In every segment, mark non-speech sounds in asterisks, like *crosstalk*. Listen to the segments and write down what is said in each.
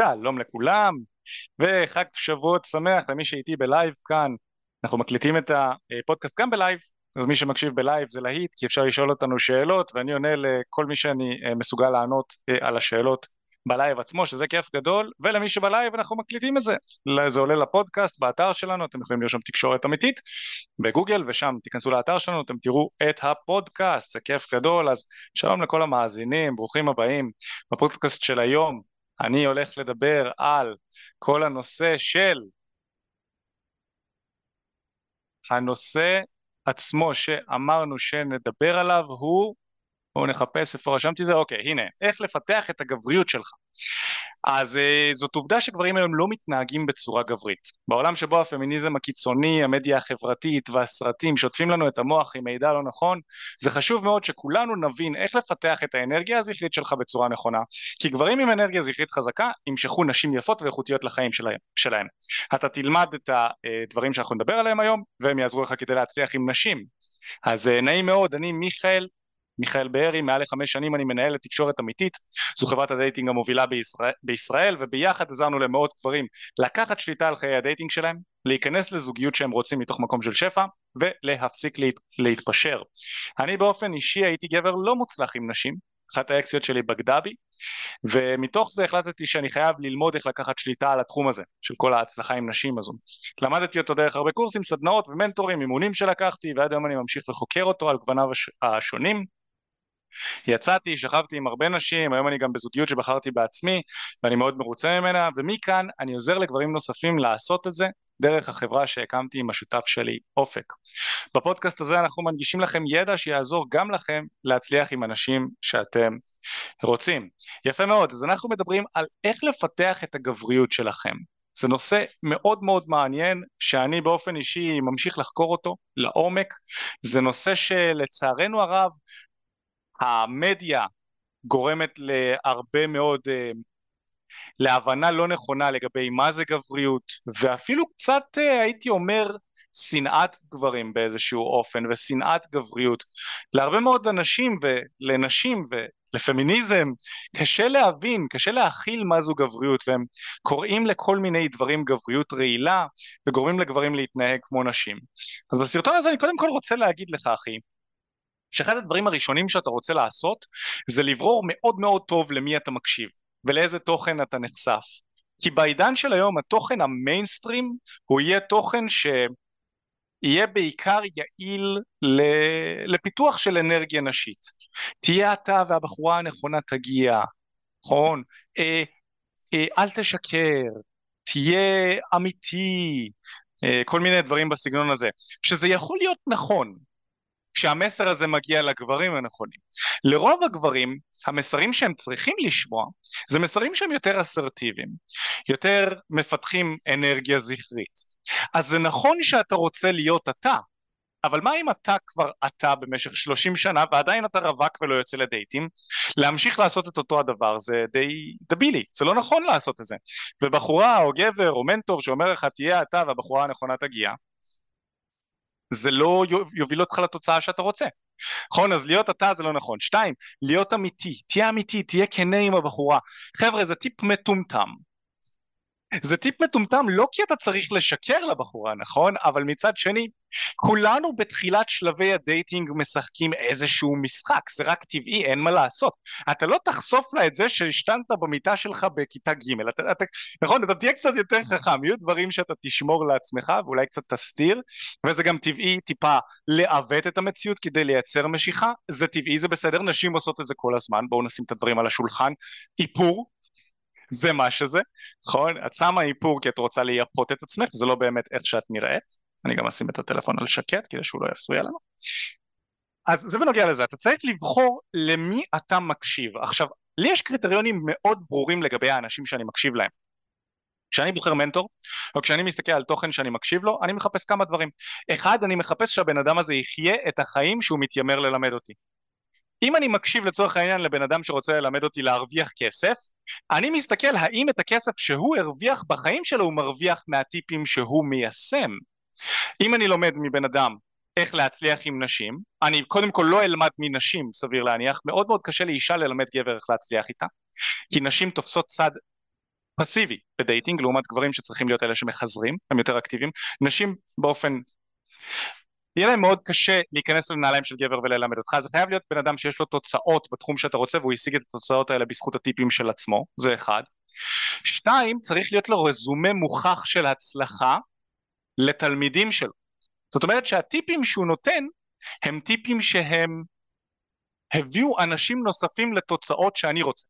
שלום לכולם וחג שבועות שמח למי שאיתי בלייב כאן. אנחנו מקליטים את הפודקאסט גם בלייב אז מי שמקשיב בלייב זה להיט כי אפשר לשאול אותנו שאלות ואני עונה לכל מי שאני אה, מסוגל לענות אה, על השאלות בלייב עצמו שזה כיף גדול ולמי שבלייב אנחנו מקליטים את זה. זה עולה לפודקאסט באתר שלנו אתם יכולים לרשום תקשורת אמיתית בגוגל ושם תיכנסו לאתר שלנו אתם תראו את הפודקאסט זה כיף גדול. אז שלום לכל המאזינים ברוכים הבאים. בפודקאסט של היום אני הולך לדבר על כל הנושא של הנושא עצמו שאמרנו שנדבר עליו הוא בואו נחפש איפה רשמתי זה, אוקיי הנה איך לפתח את הגבריות שלך. אז uh, זאת עובדה שגברים היום לא מתנהגים בצורה גברית. בעולם שבו הפמיניזם הקיצוני, המדיה החברתית והסרטים שוטפים לנו את המוח עם מידע לא נכון זה חשוב מאוד שכולנו נבין איך לפתח את האנרגיה הזכרית שלך בצורה נכונה. כי גברים עם אנרגיה זכרית חזקה ימשכו נשים יפות ואיכותיות לחיים שלהם, שלהם. אתה תלמד את הדברים שאנחנו נדבר עליהם היום והם יעזרו לך כדי להצליח עם נשים. אז אה, נעים מאוד אני מיכאל מיכאל בארי, מעל לחמש שנים אני מנהל את תקשורת אמיתית, זו חברת ה dating המובילה בישראל, בישראל וביחד עזרנו למאות גברים לקחת שליטה על חיי ה dating שלהם, להיכנס לזוגיות שהם רוצים מתוך מקום של שפע ולהפסיק להת, להתפשר. אני באופן אישי הייתי גבר לא מוצלח עם נשים, אחת האקסיות שלי בגדה בי ומתוך זה החלטתי שאני חייב ללמוד איך לקחת שליטה על התחום הזה של כל ההצלחה עם נשים הזו למדתי אותו דרך הרבה קורסים, סדנאות ומנטורים, אימונים שלקחתי ועד היום אני ממשיך וחוקר אותו על גווניו השונים יצאתי, שכבתי עם הרבה נשים, היום אני גם בזוגיות שבחרתי בעצמי ואני מאוד מרוצה ממנה ומכאן אני עוזר לגברים נוספים לעשות את זה דרך החברה שהקמתי עם השותף שלי אופק. בפודקאסט הזה אנחנו מנגישים לכם ידע שיעזור גם לכם להצליח עם אנשים שאתם רוצים. יפה מאוד, אז אנחנו מדברים על איך לפתח את הגבריות שלכם. זה נושא מאוד מאוד מעניין שאני באופן אישי ממשיך לחקור אותו לעומק, זה נושא שלצערנו הרב המדיה גורמת להרבה מאוד uh, להבנה לא נכונה לגבי מה זה גבריות ואפילו קצת uh, הייתי אומר שנאת גברים באיזשהו אופן ושנאת גבריות. להרבה מאוד אנשים ולנשים ולפמיניזם קשה להבין, קשה להכיל מה זו גבריות והם קוראים לכל מיני דברים גבריות רעילה וגורמים לגברים להתנהג כמו נשים. אז בסרטון הזה אני קודם כל רוצה להגיד לך אחי שאחד הדברים הראשונים שאתה רוצה לעשות זה לברור מאוד מאוד טוב למי אתה מקשיב ולאיזה תוכן אתה נחשף. כי בעידן של היום התוכן המיינסטרים הוא יהיה תוכן שיהיה בעיקר יעיל לפיתוח של אנרגיה נשית. תהיה אתה והבחורה הנכונה תגיע נכון? אה, אה, אל תשקר תהיה אמיתי אה, כל מיני דברים בסגנון הזה. שזה יכול להיות נכון כשהמסר הזה מגיע לגברים הנכונים. לרוב הגברים המסרים שהם צריכים לשמוע זה מסרים שהם יותר אסרטיביים, יותר מפתחים אנרגיה זכרית. אז זה נכון שאתה רוצה להיות אתה, אבל מה אם אתה כבר אתה במשך 30 שנה ועדיין אתה רווק ולא יוצא לדייטים להמשיך לעשות את אותו הדבר זה די דבילי זה לא נכון לעשות את זה ובחורה או גבר או מנטור שאומר לך תהיה אתה והבחורה הנכונה תגיע זה לא יוביל אותך לתוצאה שאתה רוצה. נכון? אז להיות אתה זה לא נכון. שתיים, להיות אמיתי, תהיה אמיתי, תהיה כנה עם הבחורה. חבר'ה, זה טיפ מטומטם. זה טיפ מטומטם לא כי אתה צריך לשקר לבחורה, נכון? אבל מצד שני, כולנו בתחילת שלבי ה dating משחקים איזשהו משחק, זה רק טבעי, אין מה לעשות. אתה לא תחשוף לה את זה שהשתנת במיטה שלך בכיתה ג', אתה, אתה, נכון? אתה תהיה קצת יותר חכם, יהיו דברים שאתה תשמור לעצמך ואולי קצת תסתיר, וזה גם טבעי טיפה לעוות את המציאות כדי לייצר משיכה, זה טבעי, זה בסדר, נשים עושות את זה כל הזמן, בואו נשים את הדברים על השולחן, איפור, זה מה שזה, נכון? את שמה איפור כי את רוצה לייפות את עצמך, זה לא באמת איך שאת נראית, אני גם אשים את הטלפון על שקט כדי שהוא לא יפריע לנו. אז זה בנוגע לזה, אתה צריך לבחור למי אתה מקשיב. עכשיו, לי יש קריטריונים מאוד ברורים לגבי האנשים שאני מקשיב להם. כשאני בוחר מנטור, או כשאני מסתכל על תוכן שאני מקשיב לו, אני מחפש כמה דברים. אחד, אני מחפש שהבן אדם הזה יחיה את החיים שהוא מתיימר ללמד אותי. אם אני מקשיב לצורך העניין לבן אדם שרוצה ללמד אותי להרוויח כסף, אני מסתכל האם את הכסף שהוא הרוויח בחיים שלו הוא מרוויח מהטיפים שהוא מיישם. אם אני לומד מבן אדם איך להצליח עם נשים, אני קודם כל לא אלמד מנשים סביר להניח, מאוד מאוד קשה לאישה ללמד גבר איך להצליח איתה, כי נשים תופסות צד פסיבי בדייטינג לעומת גברים שצריכים להיות אלה שמחזרים, הם יותר אקטיביים, נשים באופן יהיה להם מאוד קשה להיכנס לנעליים של גבר וללמד אותך, זה חייב להיות בן אדם שיש לו תוצאות בתחום שאתה רוצה והוא השיג את התוצאות האלה בזכות הטיפים של עצמו, זה אחד. שתיים, צריך להיות לו רזומה מוכח של הצלחה לתלמידים שלו. זאת אומרת שהטיפים שהוא נותן הם טיפים שהם הביאו אנשים נוספים לתוצאות שאני רוצה.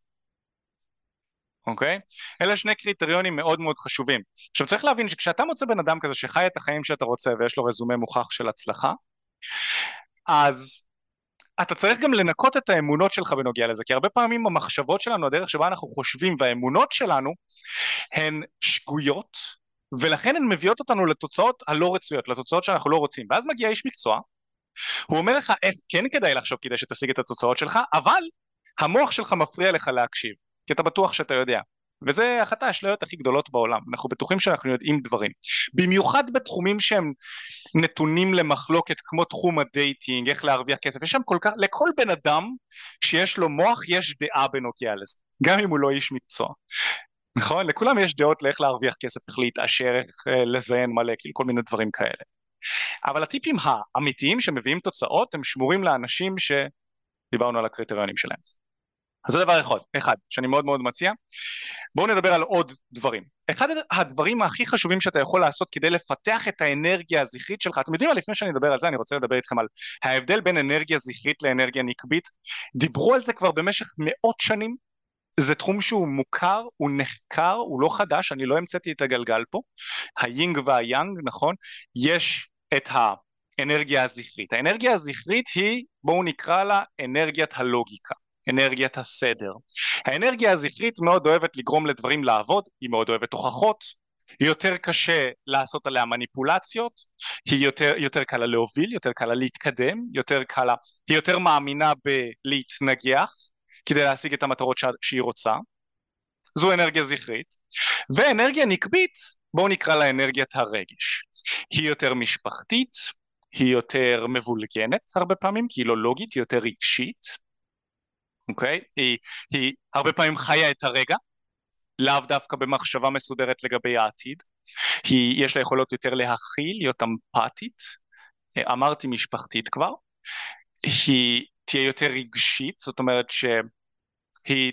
אוקיי? אלה שני קריטריונים מאוד מאוד חשובים. עכשיו צריך להבין שכשאתה מוצא בן אדם כזה שחי את החיים שאתה רוצה ויש לו רזומה מוכח של הצלחה, אז אתה צריך גם לנקות את האמונות שלך בנוגע לזה, כי הרבה פעמים המחשבות שלנו, הדרך שבה אנחנו חושבים והאמונות שלנו הן שגויות, ולכן הן מביאות אותנו לתוצאות הלא רצויות, לתוצאות שאנחנו לא רוצים. ואז מגיע איש מקצוע, הוא אומר לך איך כן כדאי לחשוב כדי שתשיג את התוצאות שלך, אבל המוח שלך מפריע לך להקשיב. כי אתה בטוח שאתה יודע. וזה אחת האשליות הכי גדולות בעולם, אנחנו בטוחים שאנחנו יודעים דברים. במיוחד בתחומים שהם נתונים למחלוקת כמו תחום ה dating, איך להרוויח כסף, יש שם כל כך, לכל בן אדם שיש לו מוח יש דעה בנוגע לזה, גם אם הוא לא איש מקצוע. נכון? לכולם יש דעות לאיך להרוויח כסף, איך להתעשר, איך אה, לזיין מלא, כאילו כל מיני דברים כאלה. אבל הטיפים האמיתיים שמביאים תוצאות הם שמורים לאנשים שדיברנו על הקריטריונים שלהם. אז זה דבר אחד, אחד שאני מאוד מאוד מציע. בואו נדבר על עוד דברים. אחד הדברים הכי חשובים שאתה יכול לעשות כדי לפתח את האנרגיה הזכרית שלך, אתם יודעים מה, לפני שאני אדבר על זה אני רוצה לדבר איתכם על ההבדל בין אנרגיה זכרית לאנרגיה נקבית. דיברו על זה כבר במשך מאות שנים, זה תחום שהוא מוכר, הוא נחקר, הוא לא חדש, אני לא המצאתי את הגלגל פה. היינג והיאנג, נכון? יש את האנרגיה הזכרית. האנרגיה הזכרית היא, בואו נקרא לה אנרגיית הלוגיקה. אנרגיית הסדר. האנרגיה הזכרית מאוד אוהבת לגרום לדברים לעבוד, היא מאוד אוהבת הוכחות, יותר קשה לעשות עליה מניפולציות, היא יותר, יותר קלה להוביל, יותר קלה להתקדם, יותר קלה, היא יותר מאמינה בלהתנגח כדי להשיג את המטרות ש... שהיא רוצה, זו אנרגיה זכרית, ואנרגיה נקבית, בואו נקרא לה אנרגיית הרגש, היא יותר משפחתית, היא יותר מבולגנת הרבה פעמים, כי היא לא לוגית, היא יותר רגשית, אוקיי? היא, היא הרבה פעמים חיה את הרגע, לאו דווקא במחשבה מסודרת לגבי העתיד. היא, יש לה יכולות יותר להכיל, להיות אמפתית, אמרתי משפחתית כבר. היא תהיה יותר רגשית, זאת אומרת שהיא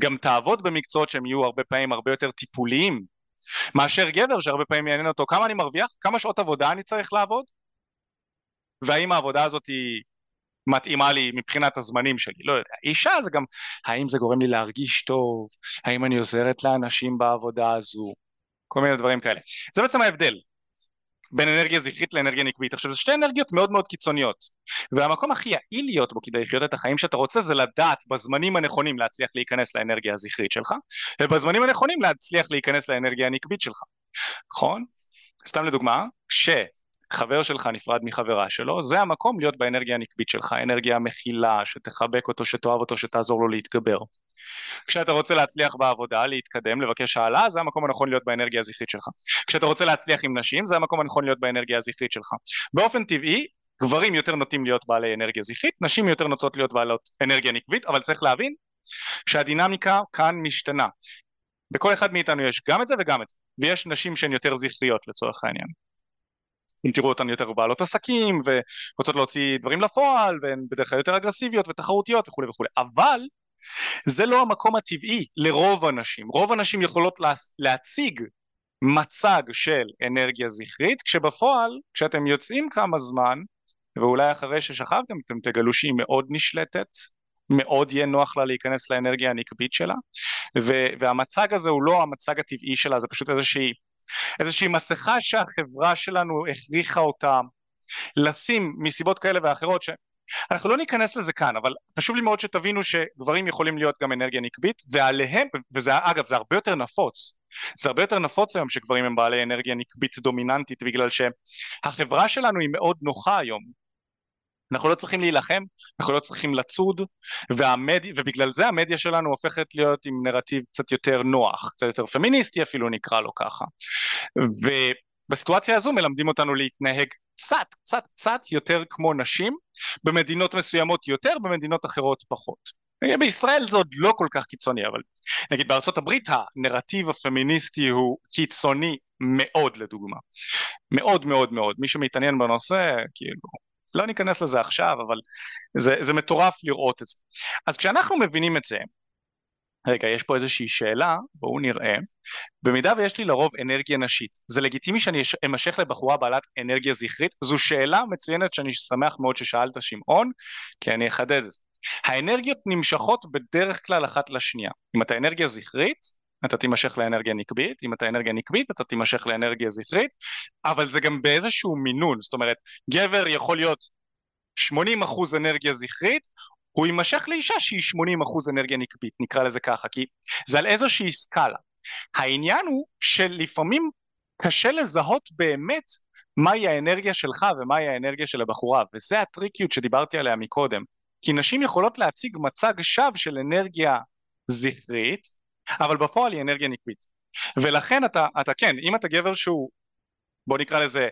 גם תעבוד במקצועות שהם יהיו הרבה פעמים הרבה יותר טיפוליים מאשר גבר שהרבה פעמים יעניין אותו כמה אני מרוויח, כמה שעות עבודה אני צריך לעבוד והאם העבודה הזאת היא מתאימה לי מבחינת הזמנים שלי, לא יודע. אישה זה גם, האם זה גורם לי להרגיש טוב, האם אני עוזרת לאנשים בעבודה הזו, כל מיני דברים כאלה. זה בעצם ההבדל בין אנרגיה זכרית לאנרגיה נקבית. עכשיו זה שתי אנרגיות מאוד מאוד קיצוניות, והמקום הכי יעיל להיות בו כדי לחיות את החיים שאתה רוצה זה לדעת בזמנים הנכונים להצליח להיכנס לאנרגיה הזכרית שלך, ובזמנים הנכונים להצליח להיכנס לאנרגיה הנקבית שלך, נכון? סתם לדוגמה, ש... חבר שלך נפרד מחברה שלו, זה המקום להיות באנרגיה הנקבית שלך, אנרגיה מכילה, שתחבק אותו, שתאהב אותו, שתעזור לו להתגבר. כשאתה רוצה להצליח בעבודה, להתקדם, לבקש העלאה, זה המקום הנכון להיות באנרגיה הזכרית שלך. כשאתה רוצה להצליח עם נשים, זה המקום הנכון להיות באנרגיה הזכרית שלך. באופן טבעי, גברים יותר נוטים להיות בעלי אנרגיה זכרית, נשים יותר נוטות להיות בעלות אנרגיה נקבית, אבל צריך להבין שהדינמיקה כאן משתנה. בכל אחד מאיתנו יש גם את זה וגם את זה, ויש נשים שהן יותר זכריות לצורך העניין. אם תראו אותן יותר בעלות עסקים ורוצות להוציא דברים לפועל והן בדרך כלל יותר אגרסיביות ותחרותיות וכולי וכולי אבל זה לא המקום הטבעי לרוב הנשים. רוב הנשים יכולות לה, להציג מצג של אנרגיה זכרית כשבפועל כשאתם יוצאים כמה זמן ואולי אחרי ששכבתם אתם תגלו שהיא מאוד נשלטת מאוד יהיה נוח לה להיכנס לאנרגיה הנקבית שלה והמצג הזה הוא לא המצג הטבעי שלה זה פשוט איזושהי איזושהי מסכה שהחברה שלנו הכריחה אותה לשים מסיבות כאלה ואחרות שאנחנו לא ניכנס לזה כאן אבל חשוב לי מאוד שתבינו שגברים יכולים להיות גם אנרגיה נקבית ועליהם וזה אגב זה הרבה יותר נפוץ. זה הרבה יותר נפוץ היום שגברים הם בעלי אנרגיה נקבית דומיננטית בגלל שהחברה שלנו היא מאוד נוחה היום אנחנו לא צריכים להילחם, אנחנו לא צריכים לצוד, והמד... ובגלל זה המדיה שלנו הופכת להיות עם נרטיב קצת יותר נוח, קצת יותר פמיניסטי אפילו נקרא לו ככה. ובסיטואציה הזו מלמדים אותנו להתנהג קצת, קצת, קצת יותר כמו נשים, במדינות מסוימות יותר, במדינות אחרות פחות. בישראל זה עוד לא כל כך קיצוני, אבל נגיד בארצות הברית הנרטיב הפמיניסטי הוא קיצוני מאוד לדוגמה. מאוד מאוד מאוד. מי שמתעניין בנושא, כאילו, לא ניכנס לזה עכשיו, אבל זה, זה מטורף לראות את זה. אז כשאנחנו מבינים את זה, רגע, יש פה איזושהי שאלה, בואו נראה. במידה ויש לי לרוב אנרגיה נשית, זה לגיטימי שאני אמשך לבחורה בעלת אנרגיה זכרית? זו שאלה מצוינת שאני שמח מאוד ששאלת שמעון, כי אני אחדד את זה. האנרגיות נמשכות בדרך כלל אחת לשנייה. אם אתה אנרגיה זכרית, אתה תימשך לאנרגיה נקבית, אם אתה אנרגיה נקבית אתה תימשך לאנרגיה זכרית, אבל זה גם באיזשהו מינון, זאת אומרת גבר יכול להיות 80% אנרגיה זכרית, הוא יימשך לאישה שהיא 80% אנרגיה נקבית, נקרא לזה ככה, כי זה על איזושהי סקאלה. העניין הוא שלפעמים קשה לזהות באמת מהי האנרגיה שלך ומהי האנרגיה של הבחורה, וזה הטריקיות שדיברתי עליה מקודם. כי נשים יכולות להציג מצג שווא של אנרגיה זכרית, אבל בפועל היא אנרגיה נקבית. ולכן אתה, אתה כן, אם אתה גבר שהוא, בוא נקרא לזה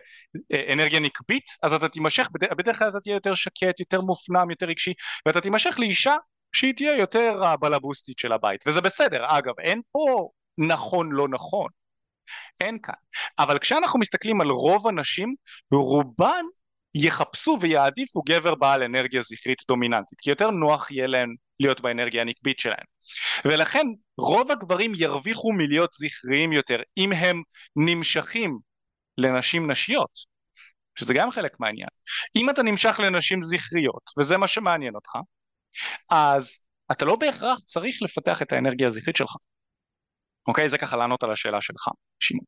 אה, אנרגיה נקבית, אז אתה תימשך, בדרך כלל אתה תהיה יותר שקט, יותר מופנם, יותר רגשי, ואתה תימשך לאישה שהיא תהיה יותר הבלבוסטית של הבית, וזה בסדר, אגב, אין פה נכון לא נכון, אין כאן, אבל כשאנחנו מסתכלים על רוב הנשים, רובן יחפשו ויעדיפו גבר בעל אנרגיה זכרית דומיננטית, כי יותר נוח יהיה להם להיות באנרגיה הנקבית שלהם. ולכן רוב הגברים ירוויחו מלהיות זכריים יותר אם הם נמשכים לנשים נשיות, שזה גם חלק מהעניין. אם אתה נמשך לנשים זכריות, וזה מה שמעניין אותך, אז אתה לא בהכרח צריך לפתח את האנרגיה הזכרית שלך. אוקיי? זה ככה לענות על השאלה שלך, שמעון.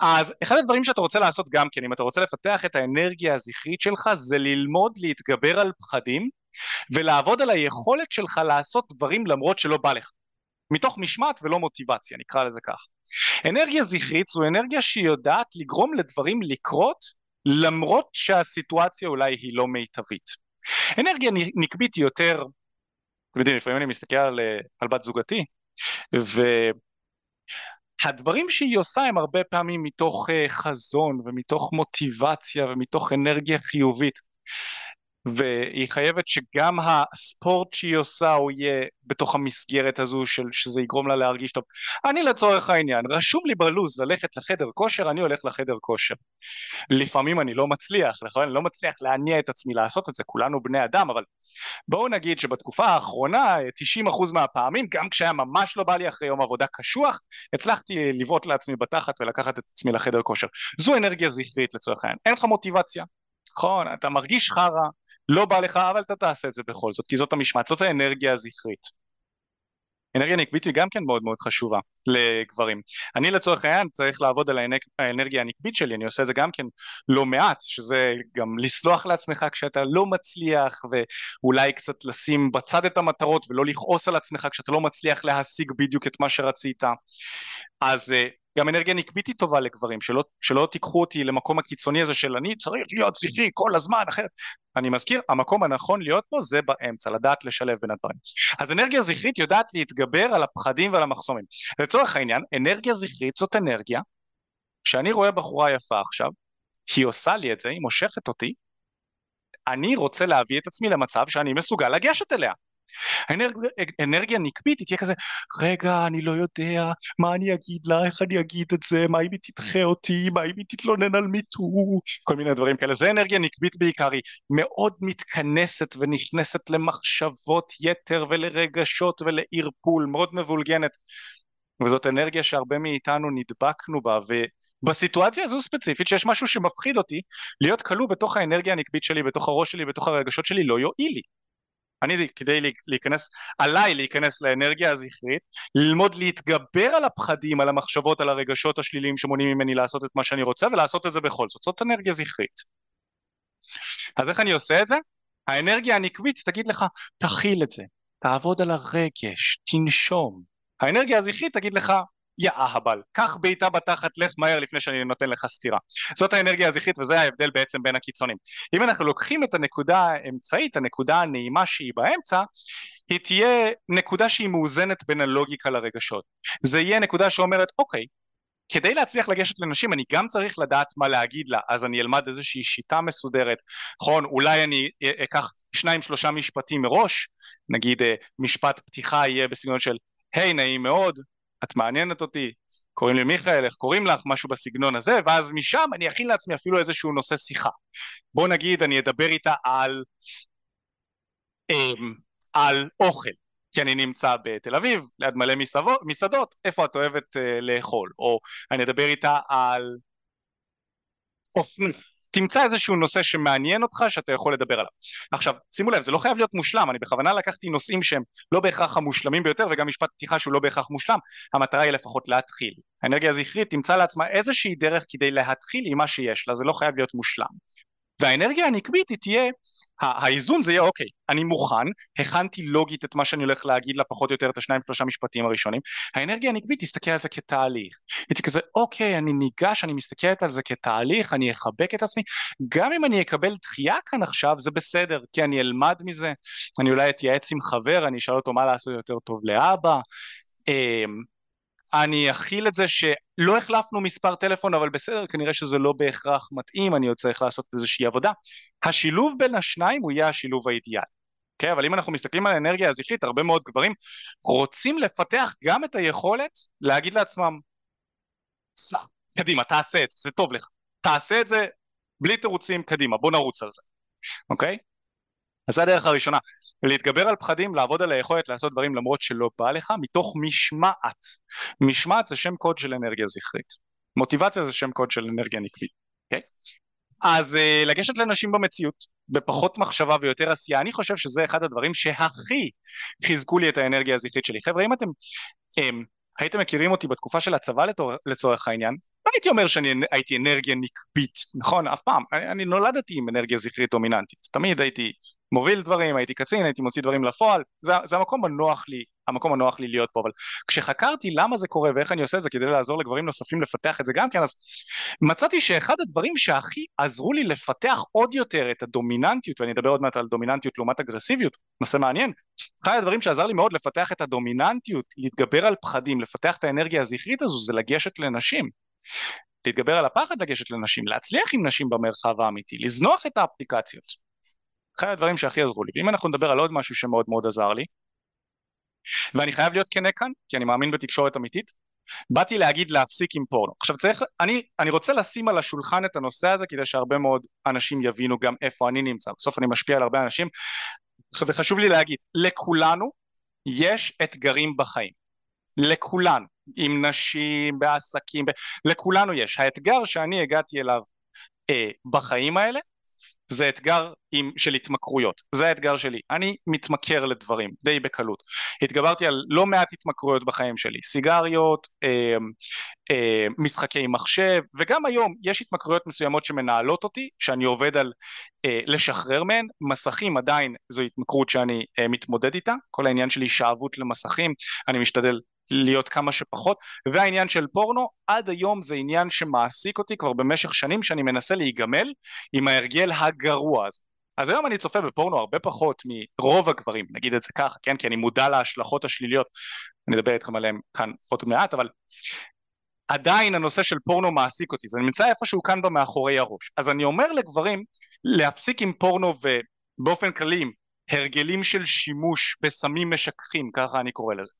אז אחד הדברים שאתה רוצה לעשות גם כן, אם אתה רוצה לפתח את האנרגיה הזכרית שלך, זה ללמוד להתגבר על פחדים ולעבוד על היכולת שלך לעשות דברים למרות שלא בא לך. מתוך משמעת ולא מוטיבציה, נקרא לזה כך. אנרגיה זכרית זו אנרגיה שהיא יודעת לגרום לדברים לקרות למרות שהסיטואציה אולי היא לא מיטבית. אנרגיה נקבית היא יותר, אתם יודעים, לפעמים אני מסתכל על, על בת זוגתי, והדברים שהיא עושה הם הרבה פעמים מתוך uh, חזון ומתוך מוטיבציה ומתוך אנרגיה חיובית. והיא חייבת שגם הספורט שהיא עושה הוא יהיה בתוך המסגרת הזו של שזה יגרום לה להרגיש טוב. אני לצורך העניין, רשום לי בלוז ללכת לחדר כושר, אני הולך לחדר כושר. לפעמים אני לא מצליח, נכון? אני לא מצליח להניע את עצמי לעשות את זה, כולנו בני אדם, אבל בואו נגיד שבתקופה האחרונה 90% מהפעמים, גם כשהיה ממש לא בא לי אחרי יום עבודה קשוח, הצלחתי לבעוט לעצמי בתחת ולקחת את עצמי לחדר כושר. זו אנרגיה זכרית לצורך העניין, אין לך מוטיבציה, נכון? אתה מרגיש חרא, לא בא לך אבל אתה תעשה את זה בכל זאת כי זאת המשמעת, זאת האנרגיה הזכרית אנרגיה נקבית היא גם כן מאוד מאוד חשובה לגברים. אני לצורך העניין צריך לעבוד על האנרגיה הנקבית שלי, אני עושה את זה גם כן לא מעט, שזה גם לסלוח לעצמך כשאתה לא מצליח ואולי קצת לשים בצד את המטרות ולא לכעוס על עצמך כשאתה לא מצליח להשיג בדיוק את מה שרצית. אז אה, גם אנרגיה נקבית היא טובה לגברים, שלא, שלא תיקחו אותי למקום הקיצוני הזה של אני צריך להיות זכרי כל הזמן, אחרת. אני מזכיר, המקום הנכון להיות פה זה באמצע, לדעת לשלב בין הדברים. אז אנרגיה זכרית יודעת להתגבר על הפחדים ועל המחסומים. לצורך העניין, אנרגיה זכרית זאת אנרגיה שאני רואה בחורה יפה עכשיו, היא עושה לי את זה, היא מושכת אותי, אני רוצה להביא את עצמי למצב שאני מסוגל לגשת אליה. האנרגיה אנרגיה נקבית היא תהיה כזה, רגע, אני לא יודע, מה אני אגיד לה, איך אני אגיד את זה, מה אם היא תדחה אותי, מה אם היא תתלונן על מיטו, כל מיני דברים כאלה. זה אנרגיה נקבית בעיקר, היא מאוד מתכנסת ונכנסת למחשבות יתר ולרגשות ולערפול, מאוד מבולגנת. וזאת אנרגיה שהרבה מאיתנו נדבקנו בה, ובסיטואציה הזו ספציפית שיש משהו שמפחיד אותי, להיות כלוא בתוך האנרגיה הנקבית שלי, בתוך הראש שלי, בתוך הרגשות שלי, לא יועיל לי. אני כדי להיכנס, עליי להיכנס לאנרגיה הזכרית, ללמוד להתגבר על הפחדים, על המחשבות, על הרגשות השליליים שמונעים ממני לעשות את מה שאני רוצה ולעשות את זה בכל זאת, זאת אנרגיה זכרית. אז איך אני עושה את זה? האנרגיה הנקבית תגיד לך, תכיל את זה, תעבוד על הרגש, תנשום. האנרגיה הזכרית תגיד לך, יא אהבל, קח בעיטה בתחת, לך מהר לפני שאני נותן לך סטירה. זאת האנרגיה הזכרית וזה ההבדל בעצם בין הקיצונים. אם אנחנו לוקחים את הנקודה האמצעית, הנקודה הנעימה שהיא באמצע, היא תהיה נקודה שהיא מאוזנת בין הלוגיקה לרגשות. זה יהיה נקודה שאומרת, אוקיי, כדי להצליח לגשת לנשים אני גם צריך לדעת מה להגיד לה, אז אני אלמד איזושהי שיטה מסודרת, נכון, אולי אני אקח שניים שלושה משפטים מראש, נגיד אה, משפט פתיחה יהיה בסגנון של היי hey, נעים מאוד, את מעניינת אותי, קוראים לי מיכאל, איך קוראים לך, משהו בסגנון הזה, ואז משם אני אכין לעצמי אפילו איזשהו נושא שיחה. בוא נגיד אני אדבר איתה על, אמ, על אוכל, כי אני נמצא בתל אביב, ליד מלא מסעדות, מסעדות איפה את אוהבת uh, לאכול, או אני אדבר איתה על אופנה, תמצא איזשהו נושא שמעניין אותך שאתה יכול לדבר עליו. עכשיו, שימו לב, זה לא חייב להיות מושלם, אני בכוונה לקחתי נושאים שהם לא בהכרח המושלמים ביותר וגם משפט פתיחה שהוא לא בהכרח מושלם, המטרה היא לפחות להתחיל. האנרגיה הזכרית תמצא לעצמה איזושהי דרך כדי להתחיל עם מה שיש לה, זה לא חייב להיות מושלם. והאנרגיה הנקבית היא תהיה האיזון זה יהיה אוקיי, אני מוכן, הכנתי לוגית את מה שאני הולך להגיד לה פחות או יותר את השניים שלושה משפטים הראשונים, האנרגיה הנקבית תסתכל על זה כתהליך, היא כזה אוקיי אני ניגש, אני מסתכלת על זה כתהליך, אני אחבק את עצמי, גם אם אני אקבל דחייה כאן עכשיו זה בסדר, כי אני אלמד מזה, אני אולי אתייעץ עם חבר, אני אשאל אותו מה לעשות יותר טוב לאבא, אמ, אני אכיל את זה שלא החלפנו מספר טלפון אבל בסדר כנראה שזה לא בהכרח מתאים אני עוד צריך לעשות איזושהי עבודה השילוב בין השניים הוא יהיה השילוב האידיאלי okay, אוקיי? אבל אם אנחנו מסתכלים על האנרגיה הזכרית הרבה מאוד גברים רוצים לפתח גם את היכולת להגיד לעצמם סע קדימה תעשה את זה זה טוב לך תעשה את זה בלי תירוצים קדימה בוא נרוץ על זה אוקיי okay? אז זו הדרך הראשונה, להתגבר על פחדים, לעבוד על היכולת לעשות דברים למרות שלא בא לך, מתוך משמעת. משמעת זה שם קוד של אנרגיה זכרית. מוטיבציה זה שם קוד של אנרגיה נקבית. Okay? אוקיי? אז uh, לגשת לנשים במציאות, בפחות מחשבה ויותר עשייה, אני חושב שזה אחד הדברים שהכי חיזקו לי את האנרגיה הזכרית שלי. חבר'ה, אם אתם um, הייתם מכירים אותי בתקופה של הצבא לתור, לצורך העניין, לא הייתי אומר שאני הייתי אנרגיה נקבית, נכון? אף פעם. אני, אני נולדתי עם אנרגיה זכרית דומיננטית. תמיד הייתי מוביל דברים, הייתי קצין, הייתי מוציא דברים לפועל, זה, זה המקום הנוח לי, המקום הנוח לי להיות פה, אבל כשחקרתי למה זה קורה ואיך אני עושה את זה כדי לעזור לגברים נוספים לפתח את זה גם כן, אז מצאתי שאחד הדברים שהכי עזרו לי לפתח עוד יותר את הדומיננטיות, ואני אדבר עוד מעט על דומיננטיות לעומת אגרסיביות, נושא מעניין, אחד הדברים שעזר לי מאוד לפתח את הדומיננטיות, להתגבר על פחדים, לפתח את האנרגיה הזכרית הזו, זה לגשת לנשים. להתגבר על הפחד לגשת לנשים, להצליח עם נשים במרחב האמיתי, לזנוח את האפליקציות. אחד הדברים שהכי עזרו לי ואם אנחנו נדבר על עוד משהו שמאוד מאוד עזר לי ואני חייב להיות כנה כאן כי אני מאמין בתקשורת אמיתית באתי להגיד להפסיק עם פורנו. עכשיו צריך אני, אני רוצה לשים על השולחן את הנושא הזה כדי שהרבה מאוד אנשים יבינו גם איפה אני נמצא. בסוף אני משפיע על הרבה אנשים. וחשוב לי להגיד לכולנו יש אתגרים בחיים. לכולנו. עם נשים בעסקים ב... לכולנו יש. האתגר שאני הגעתי אליו אה, בחיים האלה זה אתגר עם, של התמכרויות, זה האתגר שלי, אני מתמכר לדברים די בקלות, התגברתי על לא מעט התמכרויות בחיים שלי, סיגריות, אה, אה, משחקי מחשב וגם היום יש התמכרויות מסוימות שמנהלות אותי שאני עובד על אה, לשחרר מהן, מסכים עדיין זו התמכרות שאני אה, מתמודד איתה, כל העניין של הישאבות למסכים, אני משתדל להיות כמה שפחות והעניין של פורנו עד היום זה עניין שמעסיק אותי כבר במשך שנים שאני מנסה להיגמל עם ההרגל הגרוע הזה. אז היום אני צופה בפורנו הרבה פחות מרוב הגברים נגיד את זה ככה כן? כי אני מודע להשלכות השליליות. אני אדבר איתכם עליהם כאן עוד מעט אבל עדיין הנושא של פורנו מעסיק אותי. זה נמצא איפשהו כאן במאחורי הראש. אז אני אומר לגברים להפסיק עם פורנו ובאופן כללי הרגלים של שימוש בסמים משככים ככה אני קורא לזה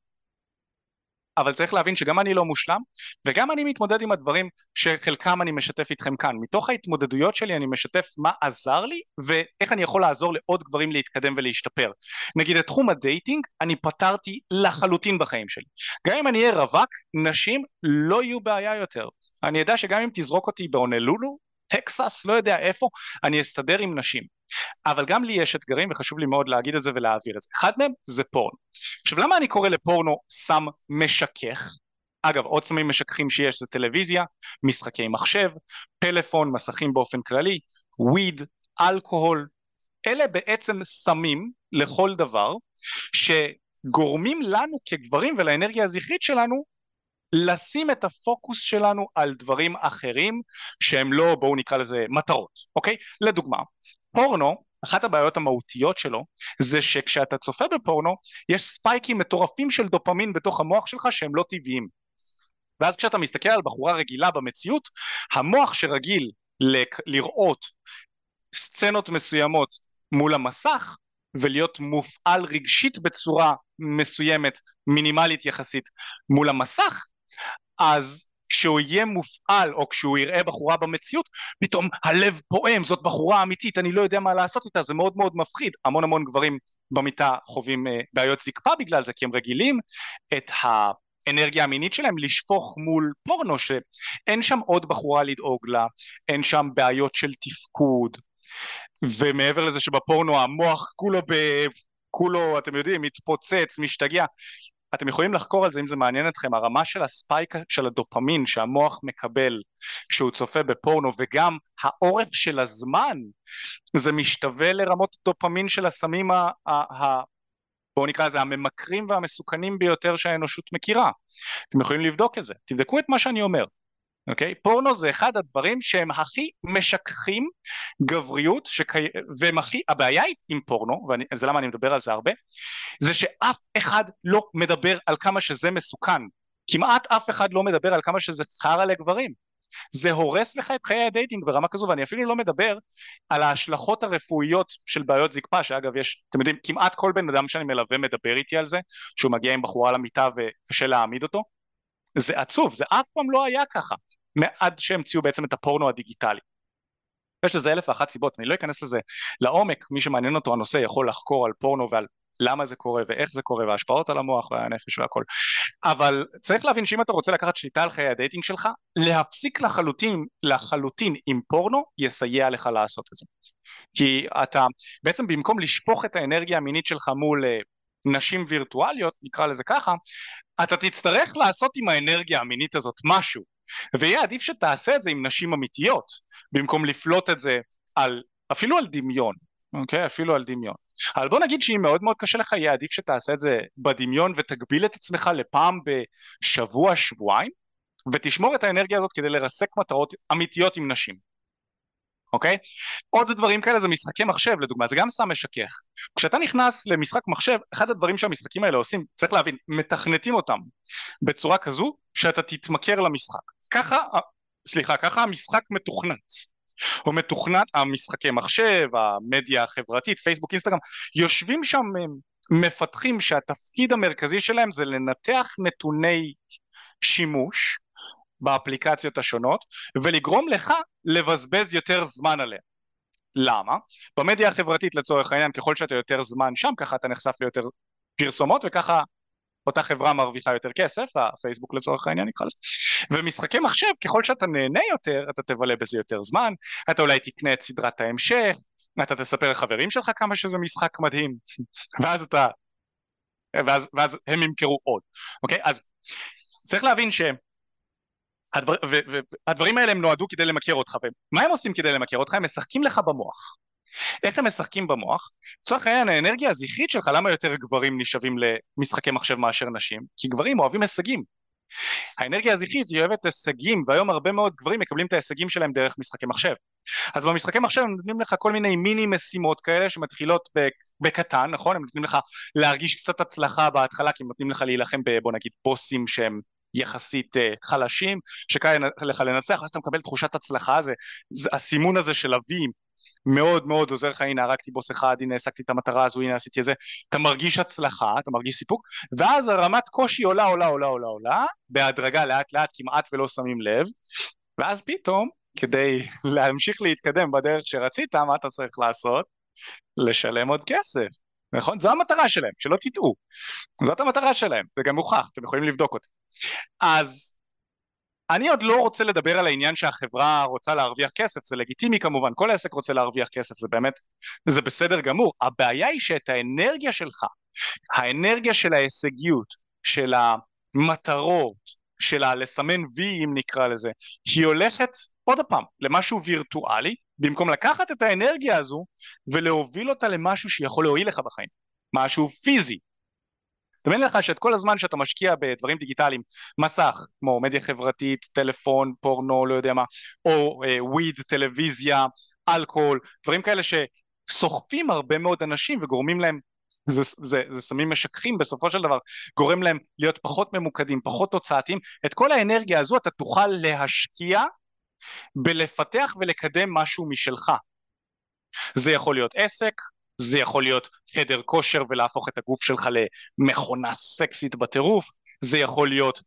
אבל צריך להבין שגם אני לא מושלם וגם אני מתמודד עם הדברים שחלקם אני משתף איתכם כאן. מתוך ההתמודדויות שלי אני משתף מה עזר לי ואיך אני יכול לעזור לעוד גברים להתקדם ולהשתפר. נגיד את תחום ה dating אני פתרתי לחלוטין בחיים שלי. גם אם אני אהיה רווק נשים לא יהיו בעיה יותר. אני יודע שגם אם תזרוק אותי בהונלולו טקסס לא יודע איפה אני אסתדר עם נשים אבל גם לי יש אתגרים וחשוב לי מאוד להגיד את זה ולהעביר את זה. אחד מהם זה פורנו. עכשיו למה אני קורא לפורנו סם משכך? אגב עוד סמים משככים שיש זה טלוויזיה משחקי מחשב פלאפון מסכים באופן כללי וויד אלכוהול. אלה בעצם סמים לכל דבר שגורמים לנו כגברים ולאנרגיה הזכרית שלנו לשים את הפוקוס שלנו על דברים אחרים שהם לא בואו נקרא לזה מטרות אוקיי? לדוגמה פורנו אחת הבעיות המהותיות שלו זה שכשאתה צופה בפורנו יש ספייקים מטורפים של דופמין בתוך המוח שלך שהם לא טבעיים. ואז כשאתה מסתכל על בחורה רגילה במציאות, המוח שרגיל לראות סצנות מסוימות מול המסך ולהיות מופעל רגשית בצורה מסוימת, מינימלית יחסית, מול המסך, אז כשהוא יהיה מופעל או כשהוא יראה בחורה במציאות פתאום הלב פועם זאת בחורה אמיתית אני לא יודע מה לעשות איתה זה מאוד מאוד מפחיד. המון המון גברים במיטה חווים uh, בעיות זקפה בגלל זה כי הם רגילים את האנרגיה המינית שלהם לשפוך מול פורנו שאין שם עוד בחורה לדאוג לה אין שם בעיות של תפקוד. ומעבר לזה שבפורנו המוח כולו ב... כולו אתם יודעים מתפוצץ משתגע אתם יכולים לחקור על זה אם זה מעניין אתכם הרמה של הספייק של הדופמין שהמוח מקבל כשהוא צופה בפורנו וגם האורך של הזמן זה משתווה לרמות דופמין של הסמים ה... ה... ה... בואו נקרא לזה הממכרים והמסוכנים ביותר שהאנושות מכירה. אתם יכולים לבדוק את זה. תבדקו את מה שאני אומר אוקיי? פורנו זה אחד הדברים שהם הכי משככים גבריות שקי... והם הכי, הבעיה עם פורנו, וזה למה אני מדבר על זה הרבה, זה שאף אחד לא מדבר על כמה שזה מסוכן, כמעט אף אחד לא מדבר על כמה שזה חרא לגברים, זה הורס לך את חיי ה dating ברמה כזו ואני אפילו לא מדבר על ההשלכות הרפואיות של בעיות זקפה שאגב יש אתם יודעים כמעט כל בן אדם שאני מלווה מדבר איתי על זה שהוא מגיע עם בחורה למיטה וקשה להעמיד אותו זה עצוב, זה אף פעם לא היה ככה, עד שהמציאו בעצם את הפורנו הדיגיטלי. יש לזה אלף ואחת סיבות, אני לא אכנס לזה לעומק, מי שמעניין אותו הנושא יכול לחקור על פורנו ועל למה זה קורה ואיך זה קורה וההשפעות על המוח והנפש והכל אבל צריך להבין שאם אתה רוצה לקחת שליטה על חיי ה dating שלך להפסיק לחלוטין לחלוטין עם פורנו יסייע לך לעשות את זה כי אתה בעצם במקום לשפוך את האנרגיה המינית שלך מול אה, נשים וירטואליות נקרא לזה ככה אתה תצטרך לעשות עם האנרגיה המינית הזאת משהו. ויהיה עדיף שתעשה את זה עם נשים אמיתיות במקום לפלוט את זה על אפילו על דמיון אוקיי? אפילו על דמיון. אבל בוא נגיד שאם מאוד מאוד קשה לך יהיה עדיף שתעשה את זה בדמיון ותגביל את עצמך לפעם בשבוע שבועיים ותשמור את האנרגיה הזאת כדי לרסק מטרות אמיתיות עם נשים אוקיי? עוד דברים כאלה זה משחקי מחשב לדוגמה, זה גם סם משכך. כשאתה נכנס למשחק מחשב, אחד הדברים שהמשחקים האלה עושים, צריך להבין, מתכנתים אותם בצורה כזו שאתה תתמכר למשחק. ככה, סליחה, ככה המשחק מתוכנת. הוא מתוכנת, המשחקי מחשב, המדיה החברתית, פייסבוק, אינסטגרם, יושבים שם מפתחים שהתפקיד המרכזי שלהם זה לנתח נתוני שימוש באפליקציות השונות ולגרום לך לבזבז יותר זמן עליהן. למה? במדיה החברתית לצורך העניין ככל שאתה יותר זמן שם ככה אתה נחשף ליותר פרסומות וככה אותה חברה מרוויחה יותר כסף, הפייסבוק לצורך העניין נקרא לזה, ומשחקי מחשב ככל שאתה נהנה יותר אתה תבלה בזה יותר זמן, אתה אולי תקנה את סדרת ההמשך, אתה תספר לחברים שלך כמה שזה משחק מדהים, ואז אתה, ואז, ואז הם ימכרו עוד, אוקיי? אז צריך להבין ש... הדבר, והדברים האלה הם נועדו כדי למכר אותך ומה הם עושים כדי למכר אותך? הם משחקים לך במוח איך הם משחקים במוח? לצורך העניין האנרגיה הזכרית שלך למה יותר גברים נשאבים למשחקי מחשב מאשר נשים? כי גברים אוהבים הישגים האנרגיה הזכרית היא אוהבת הישגים והיום הרבה מאוד גברים מקבלים את ההישגים שלהם דרך משחקי מחשב אז במשחקי מחשב הם נותנים לך כל מיני מיני משימות כאלה שמתחילות בקטן נכון? הם נותנים לך להרגיש קצת הצלחה בהתחלה כי הם נותנים לך להילחם בבוא נגיד בוסים שהם יחסית אה, חלשים שקל לך לנצח אז אתה מקבל תחושת הצלחה. זה, זה הסימון הזה של אבים מאוד מאוד עוזר לך. הנה הרגתי בוס אחד הנה העסקתי את המטרה הזו הנה עשיתי את זה. אתה מרגיש הצלחה אתה מרגיש סיפוק ואז הרמת קושי עולה עולה עולה עולה עולה בהדרגה לאט לאט כמעט ולא שמים לב. ואז פתאום כדי להמשיך להתקדם בדרך שרצית מה אתה צריך לעשות? לשלם עוד כסף נכון? זו המטרה שלהם, שלא תטעו. זאת המטרה שלהם, זה גם מוכח, אתם יכולים לבדוק אותי. אז אני עוד לא רוצה לדבר על העניין שהחברה רוצה להרוויח כסף, זה לגיטימי כמובן, כל העסק רוצה להרוויח כסף, זה באמת, זה בסדר גמור. הבעיה היא שאת האנרגיה שלך, האנרגיה של ההישגיות, של המטרות, של הלסמן וי אם נקרא לזה, היא הולכת עוד פעם למשהו וירטואלי במקום לקחת את האנרגיה הזו ולהוביל אותה למשהו שיכול להועיל לך בחיים, משהו פיזי. דמיין לך שאת כל הזמן שאתה משקיע בדברים דיגיטליים, מסך, כמו מדיה חברתית, טלפון, פורנו, לא יודע מה, או וויד, uh, טלוויזיה, אלכוהול, דברים כאלה שסוחפים הרבה מאוד אנשים וגורמים להם זה, זה, זה סמים משככים בסופו של דבר, גורם להם להיות פחות ממוקדים, פחות תוצאתיים, את כל האנרגיה הזו אתה תוכל להשקיע בלפתח ולקדם משהו משלך. זה יכול להיות עסק, זה יכול להיות חדר כושר ולהפוך את הגוף שלך למכונה סקסית בטירוף, זה יכול להיות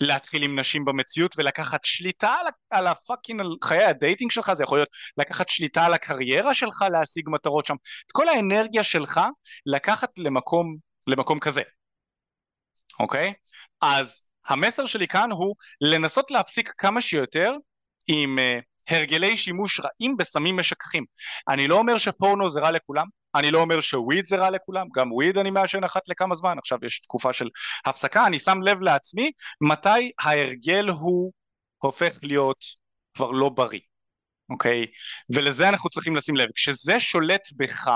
להתחיל עם נשים במציאות ולקחת שליטה על, על ה fucking, על חיי ה dating שלך, זה יכול להיות לקחת שליטה על הקריירה שלך, להשיג מטרות שם, את כל האנרגיה שלך לקחת למקום, למקום כזה, אוקיי? אז המסר שלי כאן הוא לנסות להפסיק כמה שיותר עם uh, הרגלי שימוש רעים בסמים משככים. אני לא אומר שפורנו זה רע לכולם, אני לא אומר שוויד זה רע לכולם, גם וויד אני מעשן אחת לכמה זמן, עכשיו יש תקופה של הפסקה, אני שם לב לעצמי מתי ההרגל הוא הופך להיות כבר לא בריא, אוקיי? ולזה אנחנו צריכים לשים לב. כשזה שולט בך,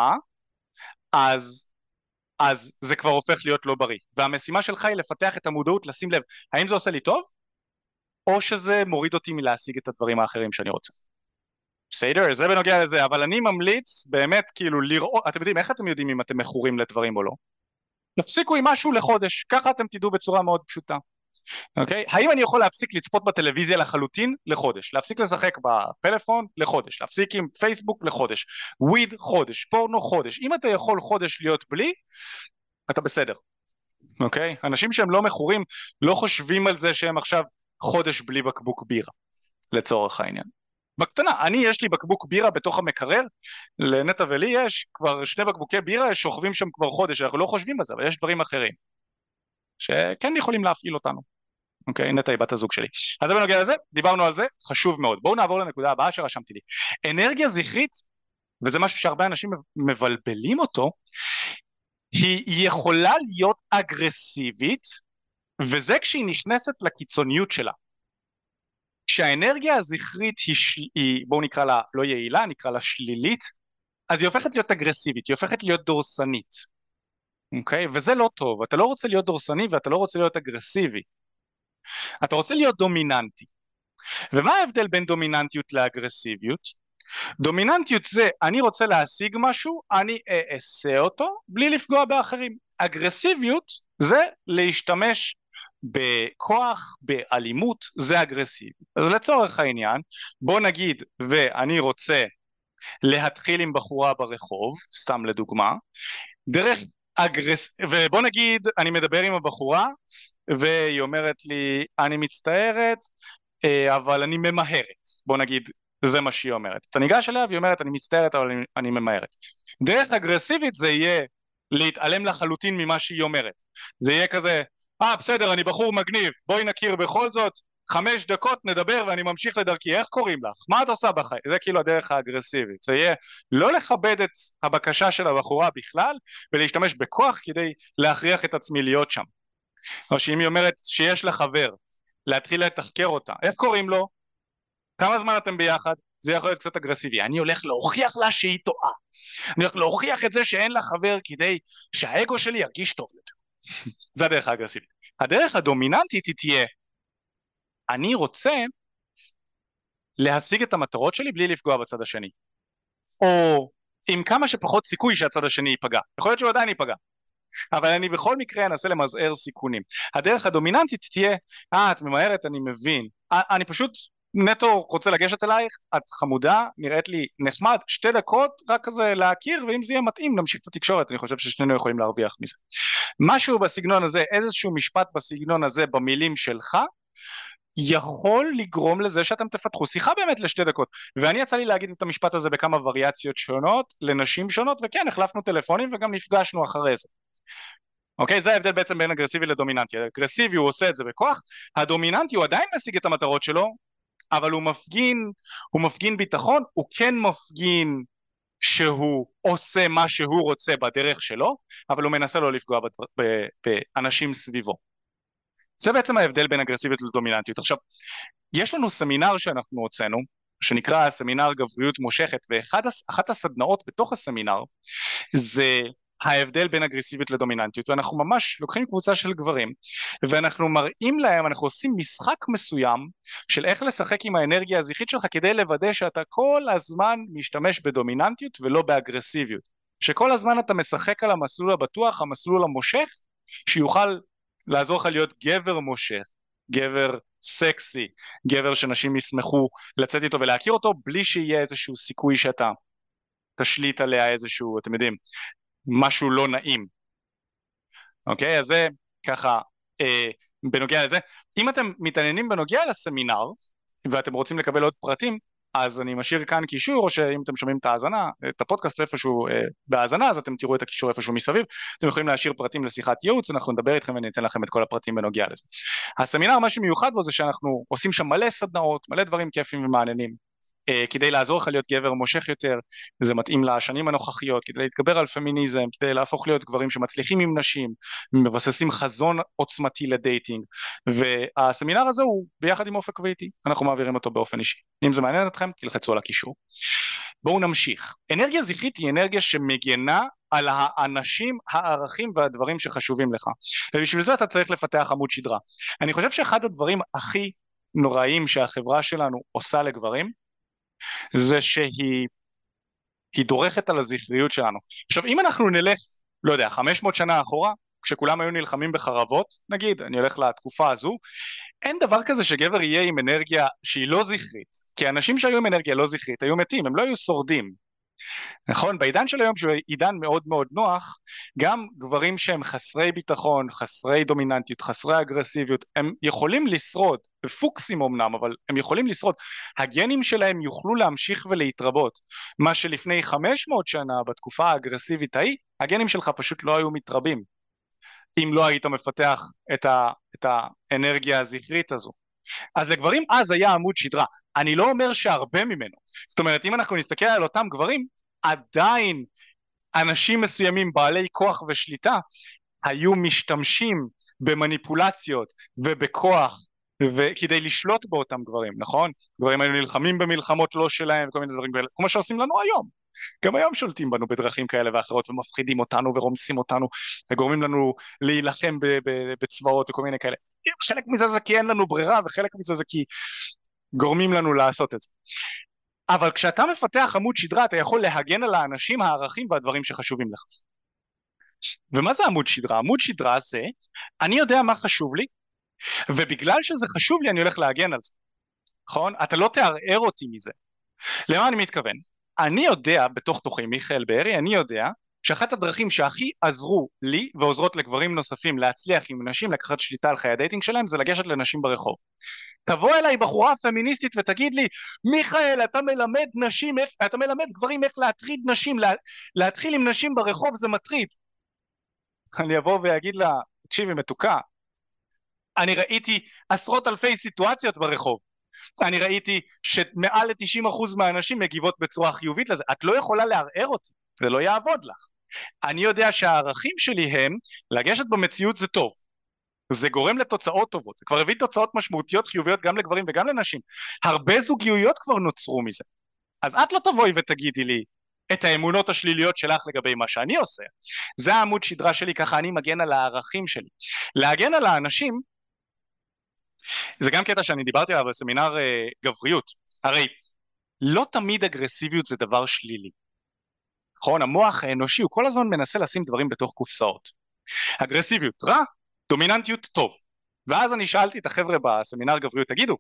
אז אז זה כבר הופך להיות לא בריא. והמשימה שלך היא לפתח את המודעות, לשים לב, האם זה עושה לי טוב? או שזה מוריד אותי מלהשיג את הדברים האחרים שאני רוצה. בסדר? זה בנוגע לזה, אבל אני ממליץ באמת כאילו לראות, אתם יודעים איך אתם יודעים אם אתם מכורים לדברים או לא? תפסיקו עם משהו לחודש, ככה אתם תדעו בצורה מאוד פשוטה. אוקיי? Okay? האם אני יכול להפסיק לצפות בטלוויזיה לחלוטין? לחודש. להפסיק לשחק בפלאפון? לחודש. להפסיק עם פייסבוק? לחודש. וויד? חודש. פורנו? חודש. אם אתה יכול חודש להיות בלי, אתה בסדר. אוקיי? Okay? אנשים שהם לא מכורים לא חושבים על זה שהם עכשיו חודש בלי בקבוק בירה, לצורך העניין. בקטנה, אני יש לי בקבוק בירה בתוך המקרר, לנטע ולי יש כבר שני בקבוקי בירה שוכבים שם כבר חודש, אנחנו לא חושבים על זה, אבל יש דברים אחרים שכן יכולים להפעיל אותנו. אוקיי, נטע היא בת הזוג שלי. אז זה בנוגע לזה, דיברנו על זה, חשוב מאוד. בואו נעבור לנקודה הבאה שרשמתי לי. אנרגיה זכרית, וזה משהו שהרבה אנשים מבלבלים אותו, היא יכולה להיות אגרסיבית, וזה כשהיא נכנסת לקיצוניות שלה. כשהאנרגיה הזכרית היא, של... היא בואו נקרא לה לא יעילה, נקרא לה שלילית, אז היא הופכת להיות אגרסיבית, היא הופכת להיות דורסנית, אוקיי? וזה לא טוב, אתה לא רוצה להיות דורסני ואתה לא רוצה להיות אגרסיבי, אתה רוצה להיות דומיננטי. ומה ההבדל בין דומיננטיות לאגרסיביות? דומיננטיות זה אני רוצה להשיג משהו, אני אעשה אותו בלי לפגוע באחרים. אגרסיביות זה להשתמש בכוח, באלימות, זה אגרסיבי. אז לצורך העניין, בוא נגיד ואני רוצה להתחיל עם בחורה ברחוב, סתם לדוגמה, דרך אגרס... ובוא נגיד אני מדבר עם הבחורה והיא אומרת לי אני מצטערת אה, אבל אני ממהרת, בוא נגיד זה מה שהיא אומרת. אתה ניגש אליה והיא אומרת אני מצטערת אבל אני, אני ממהרת. דרך אגרסיבית זה יהיה להתעלם לחלוטין ממה שהיא אומרת. זה יהיה כזה אה בסדר אני בחור מגניב. בואי נכיר בכל זאת. חמש דקות נדבר ואני ממשיך לדרכי. איך קוראים לך? מה את עושה בחיים? זה כאילו הדרך האגרסיבית. זה יהיה לא לכבד את הבקשה של הבחורה בכלל ולהשתמש בכוח כדי להכריח את עצמי להיות שם. או שאם היא אומרת שיש לה חבר להתחיל לתחקר אותה. איך קוראים לו? כמה זמן אתם ביחד? זה יכול להיות קצת אגרסיבי. אני הולך להוכיח לה שהיא טועה. אני הולך להוכיח את זה שאין לה חבר כדי שהאגו שלי ירגיש טוב יותר זה הדרך האגרסיבית. הדרך הדומיננטית היא תהיה אני רוצה להשיג את המטרות שלי בלי לפגוע בצד השני. או עם כמה שפחות סיכוי שהצד השני ייפגע. יכול להיות שהוא עדיין ייפגע. אבל אני בכל מקרה אנסה למזער סיכונים. הדרך הדומיננטית תהיה אה את ממהרת אני מבין. אה, אני פשוט נטו רוצה לגשת אלייך, את חמודה, נראית לי נחמד, שתי דקות רק כזה להכיר ואם זה יהיה מתאים נמשיך את התקשורת, אני חושב ששנינו יכולים להרוויח מזה. משהו בסגנון הזה, איזשהו משפט בסגנון הזה במילים שלך, יכול לגרום לזה שאתם תפתחו שיחה באמת לשתי דקות. ואני יצא לי להגיד את המשפט הזה בכמה וריאציות שונות לנשים שונות וכן החלפנו טלפונים וגם נפגשנו אחרי זה. אוקיי? זה ההבדל בעצם בין אגרסיבי לדומיננטי. אגרסיבי הוא עושה את זה בכוח, הדומיננטי הוא עדיין משיג את המטרות שלו, אבל הוא מפגין, הוא מפגין ביטחון, הוא כן מפגין שהוא עושה מה שהוא רוצה בדרך שלו, אבל הוא מנסה לא לפגוע באנשים סביבו. זה בעצם ההבדל בין אגרסיביות לדומיננטיות. עכשיו, יש לנו סמינר שאנחנו הוצאנו, שנקרא סמינר גבריות מושכת, ואחת הסדנאות בתוך הסמינר זה ההבדל בין אגרסיביות לדומיננטיות ואנחנו ממש לוקחים קבוצה של גברים ואנחנו מראים להם, אנחנו עושים משחק מסוים של איך לשחק עם האנרגיה הזכרית שלך כדי לוודא שאתה כל הזמן משתמש בדומיננטיות ולא באגרסיביות. שכל הזמן אתה משחק על המסלול הבטוח, המסלול המושך, שיוכל לעזור לך להיות גבר מושך, גבר סקסי, גבר שנשים ישמחו לצאת איתו ולהכיר אותו בלי שיהיה איזשהו סיכוי שאתה תשליט עליה איזשהו, אתם יודעים, משהו לא נעים. אוקיי? אז זה ככה אה, בנוגע לזה. אם אתם מתעניינים בנוגע לסמינר ואתם רוצים לקבל עוד פרטים, אז אני משאיר כאן קישור, או שאם אתם שומעים את ההאזנה, את הפודקאסט איפשהו אה, בהאזנה, אז אתם תראו את הקישור איפשהו מסביב, אתם יכולים להשאיר פרטים לשיחת ייעוץ, אנחנו נדבר איתכם ואני אתן לכם את כל הפרטים בנוגע לזה. הסמינר, מה שמיוחד בו זה שאנחנו עושים שם מלא סדנאות, מלא דברים כיפים ומעניינים, כדי לעזור לך להיות גבר מושך יותר, זה מתאים לשנים הנוכחיות, כדי להתגבר על פמיניזם, כדי להפוך להיות גברים שמצליחים עם נשים, מבססים חזון עוצמתי לדייטינג, והסמינר הזה הוא ביחד עם אופק ואיתי, אנחנו מעבירים אותו באופן אישי. אם זה מעניין אתכם, תלחצו על הקישור. בואו נמשיך. אנרגיה זכרית היא אנרגיה שמגנה על האנשים, הערכים והדברים שחשובים לך, ובשביל זה אתה צריך לפתח עמוד שדרה. אני חושב שאחד הדברים הכי נוראים שהחברה שלנו עושה לגברים זה שהיא דורכת על הזכריות שלנו. עכשיו אם אנחנו נלך, לא יודע, 500 שנה אחורה, כשכולם היו נלחמים בחרבות, נגיד, אני הולך לתקופה הזו, אין דבר כזה שגבר יהיה עם אנרגיה שהיא לא זכרית, כי אנשים שהיו עם אנרגיה לא זכרית היו מתים, הם לא היו שורדים. נכון? בעידן של היום שהוא עידן מאוד מאוד נוח, גם גברים שהם חסרי ביטחון, חסרי דומיננטיות, חסרי אגרסיביות, הם יכולים לשרוד, בפוקסים אמנם, אבל הם יכולים לשרוד. הגנים שלהם יוכלו להמשיך ולהתרבות. מה שלפני 500 שנה, בתקופה האגרסיבית ההיא, הגנים שלך פשוט לא היו מתרבים. אם לא היית מפתח את, ה, את האנרגיה הזכרית הזו. אז לגברים אז היה עמוד שדרה, אני לא אומר שהרבה ממנו, זאת אומרת אם אנחנו נסתכל על אותם גברים, עדיין אנשים מסוימים בעלי כוח ושליטה היו משתמשים במניפולציות ובכוח וכדי לשלוט באותם גברים, נכון? גברים היו נלחמים במלחמות לא שלהם וכל מיני דברים כאלה, כמו שעושים לנו היום. גם היום שולטים בנו בדרכים כאלה ואחרות ומפחידים אותנו ורומסים אותנו וגורמים לנו להילחם בצבאות וכל מיני כאלה. חלק מזה זה כי אין לנו ברירה וחלק מזה זה כי גורמים לנו לעשות את זה. אבל כשאתה מפתח עמוד שדרה אתה יכול להגן על האנשים, הערכים והדברים שחשובים לך. ומה זה עמוד שדרה? עמוד שדרה זה אני יודע מה חשוב לי ובגלל שזה חשוב לי אני הולך להגן על זה, נכון? אתה לא תערער אותי מזה. למה אני מתכוון? אני יודע בתוך תוכי מיכאל בארי, אני יודע שאחת הדרכים שהכי עזרו לי ועוזרות לגברים נוספים להצליח עם נשים לקחת שליטה על חיי ה dating שלהם זה לגשת לנשים ברחוב. תבוא אליי בחורה פמיניסטית ותגיד לי מיכאל אתה מלמד נשים איך, אתה מלמד גברים איך להטריד נשים לה, להתחיל עם נשים ברחוב זה מטריד. אני אבוא ואגיד לה תקשיבי מתוקה. אני ראיתי עשרות אלפי סיטואציות ברחוב. אני ראיתי שמעל ל-90% מהאנשים מגיבות בצורה חיובית לזה. את לא יכולה לערער אותי זה לא יעבוד לך. אני יודע שהערכים שלי הם לגשת במציאות זה טוב זה גורם לתוצאות טובות, זה כבר הביא תוצאות משמעותיות חיוביות גם לגברים וגם לנשים. הרבה זוגיות כבר נוצרו מזה. אז את לא תבואי ותגידי לי את האמונות השליליות שלך לגבי מה שאני עושה. זה העמוד שדרה שלי, ככה אני מגן על הערכים שלי. להגן על האנשים, זה גם קטע שאני דיברתי עליו בסמינר אה, גבריות. הרי לא תמיד אגרסיביות זה דבר שלילי. נכון? המוח האנושי הוא כל הזמן מנסה לשים דברים בתוך קופסאות. אגרסיביות רע, דומיננטיות טוב. ואז אני שאלתי את החבר'ה בסמינר גבריות, תגידו,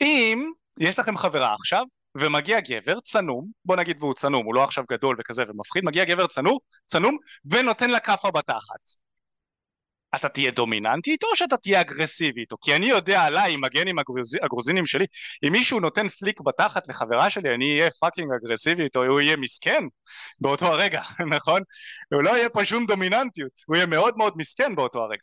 אם יש לכם חברה עכשיו, ומגיע גבר צנום, בוא נגיד והוא צנום, הוא לא עכשיו גדול וכזה ומפחיד, מגיע גבר צנום, צנום ונותן לה כאפה בתחת. אתה תהיה דומיננטי איתו או שאתה תהיה אגרסיבי איתו? כי אני יודע עליי עם הגנים הגרוז... הגרוזינים שלי, אם מישהו נותן פליק בתחת לחברה שלי, אני אהיה fucking אגרסיבי איתו, הוא יהיה מסכן באותו הרגע, *laughs* נכון? הוא לא יהיה פה שום דומיננטיות, הוא יהיה מאוד מאוד מסכן באותו הרגע.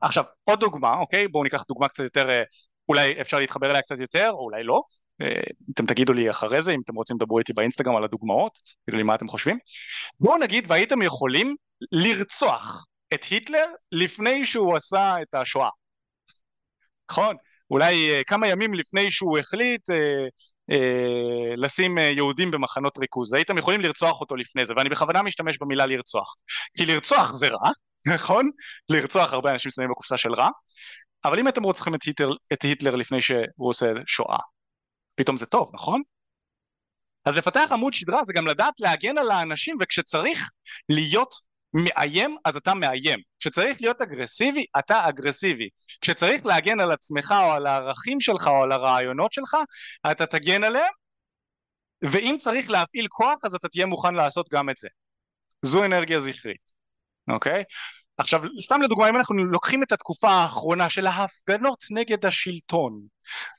עכשיו, עוד דוגמה, אוקיי? בואו ניקח דוגמה קצת יותר, אה, אולי אפשר להתחבר אליה קצת יותר, או אולי לא. אה, אתם תגידו לי אחרי זה, אם אתם רוצים לדברו איתי באינסטגרם על הדוגמאות, תגידו לי מה אתם חושבים. בואו נגיד והייתם יכולים לרצוח את היטלר לפני שהוא עשה את השואה. נכון? אולי אה, כמה ימים לפני שהוא החליט אה, אה, לשים אה, יהודים במחנות ריכוז. הייתם יכולים לרצוח אותו לפני זה, ואני בכוונה משתמש במילה לרצוח. כי לרצוח זה רע, *laughs* נכון? לרצוח הרבה אנשים שמים בקופסה של רע, אבל אם אתם רוצים את היטלר, את היטלר לפני שהוא עושה שואה, פתאום זה טוב, נכון? אז לפתח עמוד שדרה זה גם לדעת להגן על האנשים וכשצריך להיות מאיים אז אתה מאיים. כשצריך להיות אגרסיבי אתה אגרסיבי. כשצריך להגן על עצמך או על הערכים שלך או על הרעיונות שלך אתה תגן עליהם ואם צריך להפעיל כוח אז אתה תהיה מוכן לעשות גם את זה. זו אנרגיה זכרית אוקיי? עכשיו סתם לדוגמה אם אנחנו לוקחים את התקופה האחרונה של ההפגנות נגד השלטון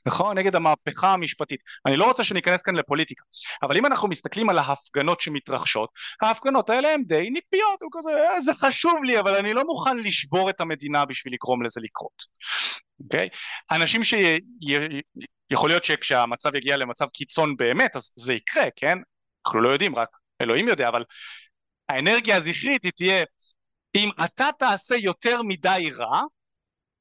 נכון? נגד המהפכה המשפטית אני לא רוצה שניכנס כאן לפוליטיקה אבל אם אנחנו מסתכלים על ההפגנות שמתרחשות ההפגנות האלה הן די נקפיות כזה, אה, זה חשוב לי אבל אני לא מוכן לשבור את המדינה בשביל לגרום לזה לקרות אוקיי? אנשים שיכול להיות שכשהמצב יגיע למצב קיצון באמת אז זה יקרה כן? אנחנו לא יודעים רק אלוהים יודע אבל האנרגיה הזכרית היא תהיה אם אתה תעשה יותר מדי רע,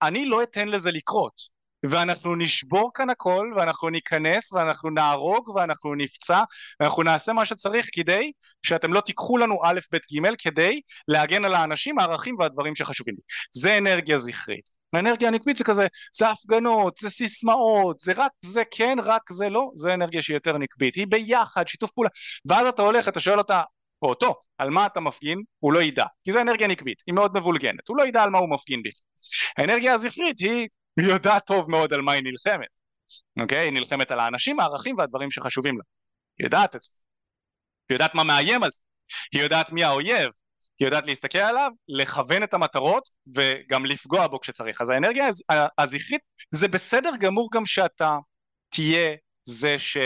אני לא אתן לזה לקרות. ואנחנו נשבור כאן הכל, ואנחנו ניכנס, ואנחנו נהרוג, ואנחנו נפצע, ואנחנו נעשה מה שצריך כדי שאתם לא תיקחו לנו א', ב', ג', כדי להגן על האנשים, הערכים והדברים שחשובים לי. זה אנרגיה זכרית. האנרגיה הנקבית זה כזה, זה הפגנות, זה סיסמאות, זה רק זה כן, רק זה לא, זה אנרגיה שהיא יותר נקבית, היא ביחד, שיתוף פעולה, ואז אתה הולך, אתה שואל אותה, או אותו, על מה אתה מפגין, הוא לא ידע, כי זה אנרגיה נקבית, היא מאוד מבולגנת, הוא לא ידע על מה הוא מפגין בכלל. האנרגיה הזכרית היא יודעת טוב מאוד על מה היא נלחמת, אוקיי? היא נלחמת על האנשים, הערכים והדברים שחשובים לה. היא יודעת את זה. היא יודעת מה מאיים על זה. היא יודעת מי האויב. היא יודעת להסתכל עליו, לכוון את המטרות וגם לפגוע בו כשצריך. אז האנרגיה הזכרית זה בסדר גמור גם שאתה תהיה זה ש...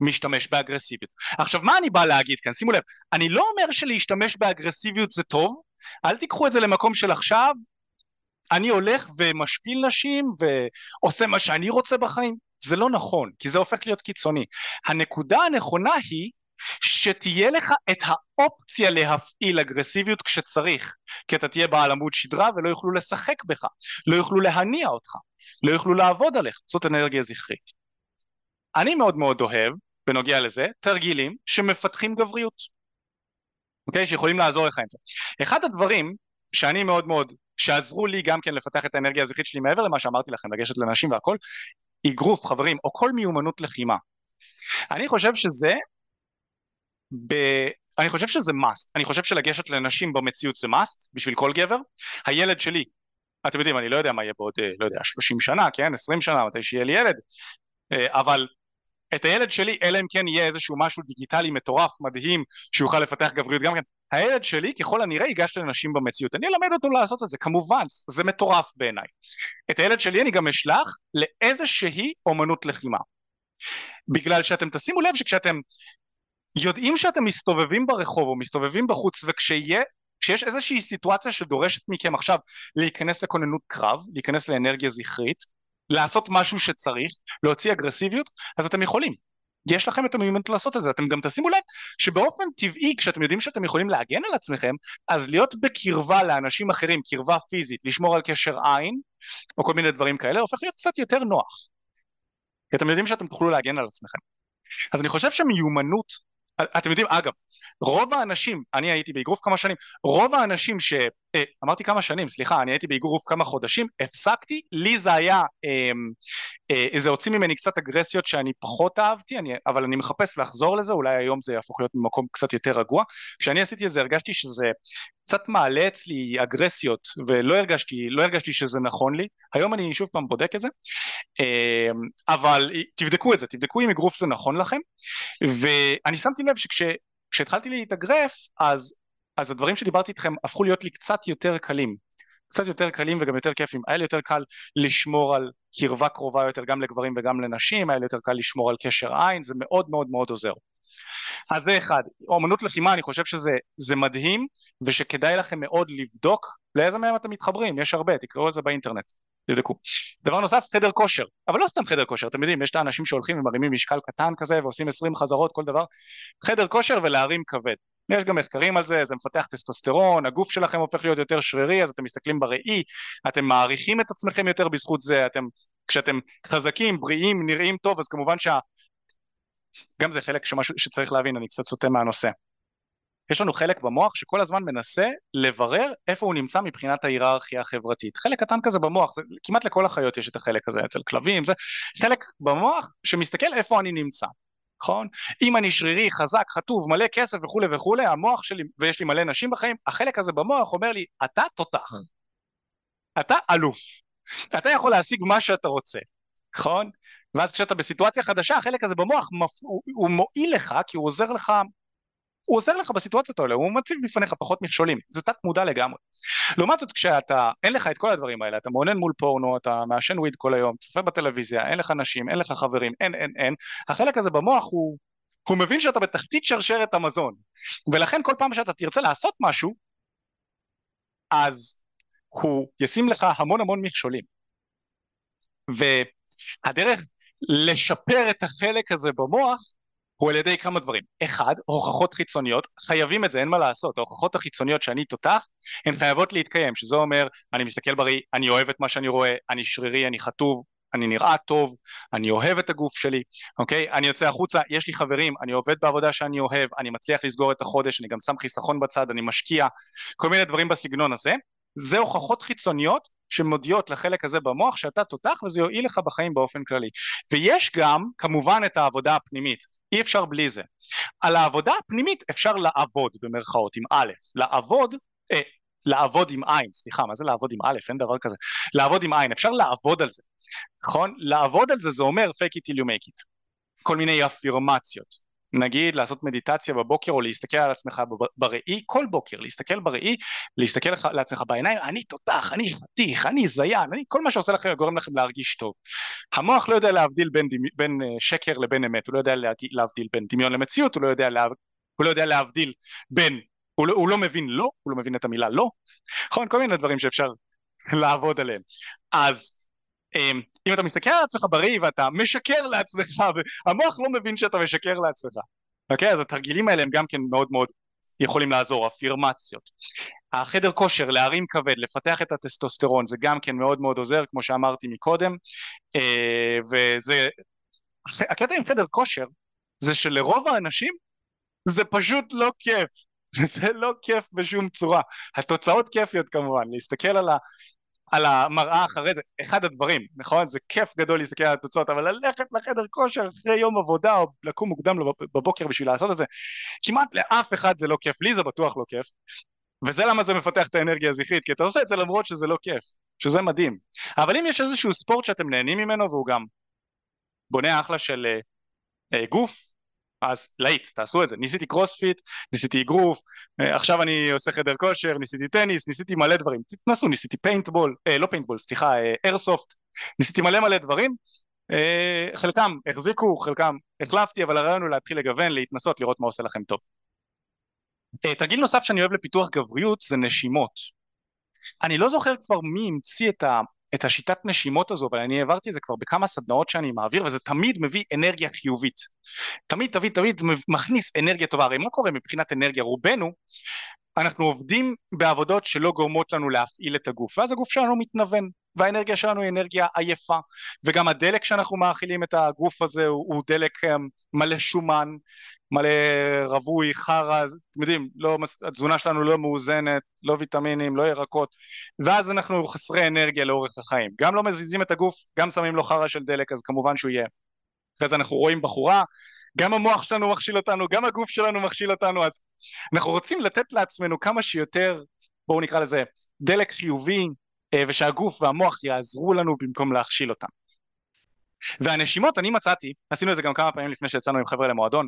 משתמש באגרסיביות. עכשיו מה אני בא להגיד כאן? שימו לב, אני לא אומר שלהשתמש באגרסיביות זה טוב, אל תיקחו את זה למקום של עכשיו, אני הולך ומשפיל נשים ועושה מה שאני רוצה בחיים, זה לא נכון, כי זה הופך להיות קיצוני. הנקודה הנכונה היא שתהיה לך את האופציה להפעיל אגרסיביות כשצריך כי אתה תהיה בעל עמוד שדרה ולא יוכלו לשחק בך, לא יוכלו להניע אותך, לא יוכלו לעבוד עליך, זאת אנרגיה זכרית. אני מאוד מאוד אוהב בנוגע לזה תרגילים שמפתחים גבריות. אוקיי? שיכולים לעזור לך עם זה. אחד הדברים שאני מאוד מאוד שעזרו לי גם כן לפתח את האנרגיה הזכרית שלי מעבר למה שאמרתי לכם לגשת לנשים והכל אגרוף חברים או כל מיומנות לחימה. אני חושב שזה ב... אני חושב שזה must, אני חושב שלגשת לנשים במציאות זה must בשביל כל גבר. הילד שלי אתם יודעים אני לא יודע מה יהיה בעוד אה, לא יודע 30 שנה כן? 20 שנה מתי שיהיה לי ילד. אה, אבל את הילד שלי אלא אם כן יהיה איזשהו משהו דיגיטלי מטורף מדהים שיוכל לפתח גבריות גם כן. הילד שלי ככל הנראה ייגש לנשים במציאות. אני אלמד אותו לעשות את זה כמובן זה מטורף בעיניי. את הילד שלי אני גם אשלח לאיזושהי אומנות לחימה. בגלל שאתם תשימו לב שכשאתם יודעים שאתם מסתובבים ברחוב או מסתובבים בחוץ וכשיהיה כשיש איזושהי סיטואציה שדורשת מכם עכשיו להיכנס לכוננות קרב, להיכנס לאנרגיה זכרית, לעשות משהו שצריך, להוציא אגרסיביות, אז אתם יכולים. יש לכם את המיומנות לעשות את זה, אתם גם תשימו לב שבאופן טבעי כשאתם יודעים שאתם יכולים להגן על עצמכם, אז להיות בקרבה לאנשים אחרים, קרבה פיזית, לשמור על קשר עין, או כל מיני דברים כאלה, הופך להיות קצת יותר נוח. כי אתם יודעים שאתם תוכלו להגן על עצמכם. אז אני חושב שמיומנות אתם יודעים אגב רוב האנשים אני הייתי באגרוף כמה שנים רוב האנשים ש... אה, אמרתי כמה שנים סליחה אני הייתי באגרוף כמה חודשים הפסקתי לי זה היה אה, אה, זה הוציא ממני קצת אגרסיות שאני פחות אהבתי אני, אבל אני מחפש לחזור לזה אולי היום זה יהפוך להיות ממקום קצת יותר רגוע. כשאני עשיתי את זה הרגשתי שזה קצת מעלה אצלי אגרסיות ולא הרגשתי, לא הרגשתי שזה נכון לי. היום אני שוב פעם בודק את זה. אמ, אבל תבדקו את זה, תבדקו אם אגרוף זה נכון לכם. ואני שמתי לב שכשהתחלתי להתאגרף אז, אז הדברים שדיברתי איתכם הפכו להיות לי קצת יותר קלים. קצת יותר קלים וגם יותר כיפים. היה לי יותר קל לשמור על קרבה קרובה יותר גם לגברים וגם לנשים היה לי יותר קל לשמור על קשר עין זה מאוד מאוד מאוד עוזר אז זה אחד, אומנות לחימה אני חושב שזה מדהים ושכדאי לכם מאוד לבדוק לאיזה מהם אתם מתחברים, יש הרבה, תקראו את זה באינטרנט, תבדקו. דבר נוסף, חדר כושר, אבל לא סתם חדר כושר, אתם יודעים, יש את האנשים שהולכים ומרימים משקל קטן כזה ועושים 20 חזרות, כל דבר, חדר כושר ולהרים כבד. יש גם מחקרים על זה, זה מפתח טסטוסטרון, הגוף שלכם הופך להיות יותר שרירי, אז אתם מסתכלים בראי, אתם מעריכים את עצמכם יותר בזכות זה, אתם, כשאתם חזקים, בריאים, נראים טוב, אז כמובן שה... גם זה חלק שמשהו שצריך להבין, אני קצת סוטה מהנושא. יש לנו חלק במוח שכל הזמן מנסה לברר איפה הוא נמצא מבחינת ההיררכיה החברתית. חלק קטן כזה במוח, זה, כמעט לכל החיות יש את החלק הזה, אצל כלבים, זה חלק במוח שמסתכל איפה אני נמצא. נכון? אם אני שרירי, חזק, חטוב, מלא כסף וכולי וכולי, המוח שלי, ויש לי מלא נשים בחיים, החלק הזה במוח אומר לי, אתה תותח. אתה אלוף. אתה יכול להשיג מה שאתה רוצה, נכון? ואז כשאתה בסיטואציה חדשה, החלק הזה במוח, הוא, הוא מועיל לך, כי הוא עוזר לך הוא עוזר לך בסיטואציות האלה, הוא מציב בפניך פחות מכשולים, זה תת מודע לגמרי. לעומת זאת כשאתה, אין לך את כל הדברים האלה, אתה מעונן מול פורנו, אתה מעשן וויד כל היום, צופה בטלוויזיה, אין לך נשים, אין לך חברים, אין אין אין, החלק הזה במוח הוא, הוא מבין שאתה בתחתית שרשרת המזון, ולכן כל פעם שאתה תרצה לעשות משהו, אז הוא ישים לך המון המון מכשולים. והדרך לשפר את החלק הזה במוח הוא על ידי כמה דברים. אחד, הוכחות חיצוניות, חייבים את זה, אין מה לעשות, ההוכחות החיצוניות שאני תותח, הן חייבות להתקיים, שזה אומר, אני מסתכל בראי, אני אוהב את מה שאני רואה, אני שרירי, אני חטוב, אני נראה טוב, אני אוהב את הגוף שלי, אוקיי? אני יוצא החוצה, יש לי חברים, אני עובד בעבודה שאני אוהב, אני מצליח לסגור את החודש, אני גם שם חיסכון בצד, אני משקיע, כל מיני דברים בסגנון הזה. זה הוכחות חיצוניות שמודיעות לחלק הזה במוח שאתה תותח וזה יועיל לך בחיים באופן כללי. ויש גם כמובן את העבודה הפנימית. אי אפשר בלי זה. על העבודה הפנימית אפשר לעבוד במרכאות עם א', לעבוד, אה, לעבוד עם עין, סליחה, מה זה לעבוד עם א', אין דבר כזה, לעבוד עם עין, אפשר לעבוד על זה, נכון? לעבוד על זה זה אומר fake it till you make it, כל מיני אפירמציות, נגיד לעשות מדיטציה בבוקר או להסתכל על עצמך בראי כל בוקר, להסתכל בראי, להסתכל לעצמך בעיניים, אני תותח, אני חתיך, אני זיין, אני, כל מה שעושה לכם גורם לכם להרגיש טוב. המוח לא יודע להבדיל בין, בין אה, שקר לבין אמת, הוא לא יודע להבדיל בין דמיון למציאות, הוא לא יודע, לה, הוא לא יודע להבדיל בין, הוא לא, הוא לא מבין לא, הוא לא מבין את המילה לא, נכון? כל מיני דברים שאפשר לעבוד עליהם. אז אם אתה מסתכל על עצמך בראי ואתה משקר לעצמך והמוח לא מבין שאתה משקר לעצמך. אוקיי? אז התרגילים האלה הם גם כן מאוד מאוד יכולים לעזור אפירמציות. החדר כושר להרים כבד לפתח את הטסטוסטרון זה גם כן מאוד מאוד עוזר כמו שאמרתי מקודם. אה, וזה הקטע עם חדר כושר זה שלרוב האנשים זה פשוט לא כיף. *laughs* זה לא כיף בשום צורה. התוצאות כיפיות כמובן להסתכל על, ה, על המראה אחרי זה, אחד הדברים, נכון? זה כיף גדול להסתכל על התוצאות, אבל ללכת לחדר כושר אחרי יום עבודה או לקום מוקדם בבוקר בשביל לעשות את זה, כמעט לאף אחד זה לא כיף, לי זה בטוח לא כיף, וזה למה זה מפתח את האנרגיה הזכרית, כי אתה עושה את זה למרות שזה לא כיף, שזה מדהים. אבל אם יש איזשהו ספורט שאתם נהנים ממנו והוא גם בונה אחלה של אה, אה, גוף, אז להיט, תעשו את זה. ניסיתי קרוספיט, ניסיתי אגרוף, אה, עכשיו אני עושה חדר כושר, ניסיתי טניס, ניסיתי מלא דברים. תתנסו, ניסיתי פיינטבול, אה, לא פיינטבול, סליחה, איירסופט, אה, ניסיתי מלא מלא דברים. אה, חלקם החזיקו, חלקם החלפתי, אבל הרעיון הוא להתחיל לגוון, להתנסות, לראות מה עושה לכם טוב. אה, תרגיל נוסף שאני אוהב לפיתוח גבריות זה נשימות. אני לא זוכר כבר מי המציא את ה... את השיטת נשימות הזו, אבל אני העברתי את זה כבר בכמה סדנאות שאני מעביר, וזה תמיד מביא אנרגיה חיובית. תמיד, תמיד, תמיד מכניס אנרגיה טובה. הרי מה קורה מבחינת אנרגיה? רובנו, אנחנו עובדים בעבודות שלא גורמות לנו להפעיל את הגוף, ואז הגוף שלנו מתנוון, והאנרגיה שלנו היא אנרגיה עייפה, וגם הדלק שאנחנו מאכילים את הגוף הזה הוא, הוא דלק אמ, מלא שומן, מלא רווי, חרא, אתם יודעים, לא, התזונה שלנו לא מאוזנת, לא ויטמינים, לא ירקות, ואז אנחנו חסרי אנרגיה לאורך החיים. גם לא מזיזים את הגוף, גם שמים לו חרא של דלק, אז כמובן שהוא יהיה. אחרי זה אנחנו רואים בחורה, גם המוח שלנו מכשיל אותנו, גם הגוף שלנו מכשיל אותנו, אז אנחנו רוצים לתת לעצמנו כמה שיותר, בואו נקרא לזה, דלק חיובי, אה, ושהגוף והמוח יעזרו לנו במקום להכשיל אותם. והנשימות אני מצאתי, עשינו את זה גם כמה פעמים לפני שיצאנו עם חבר'ה למועדון,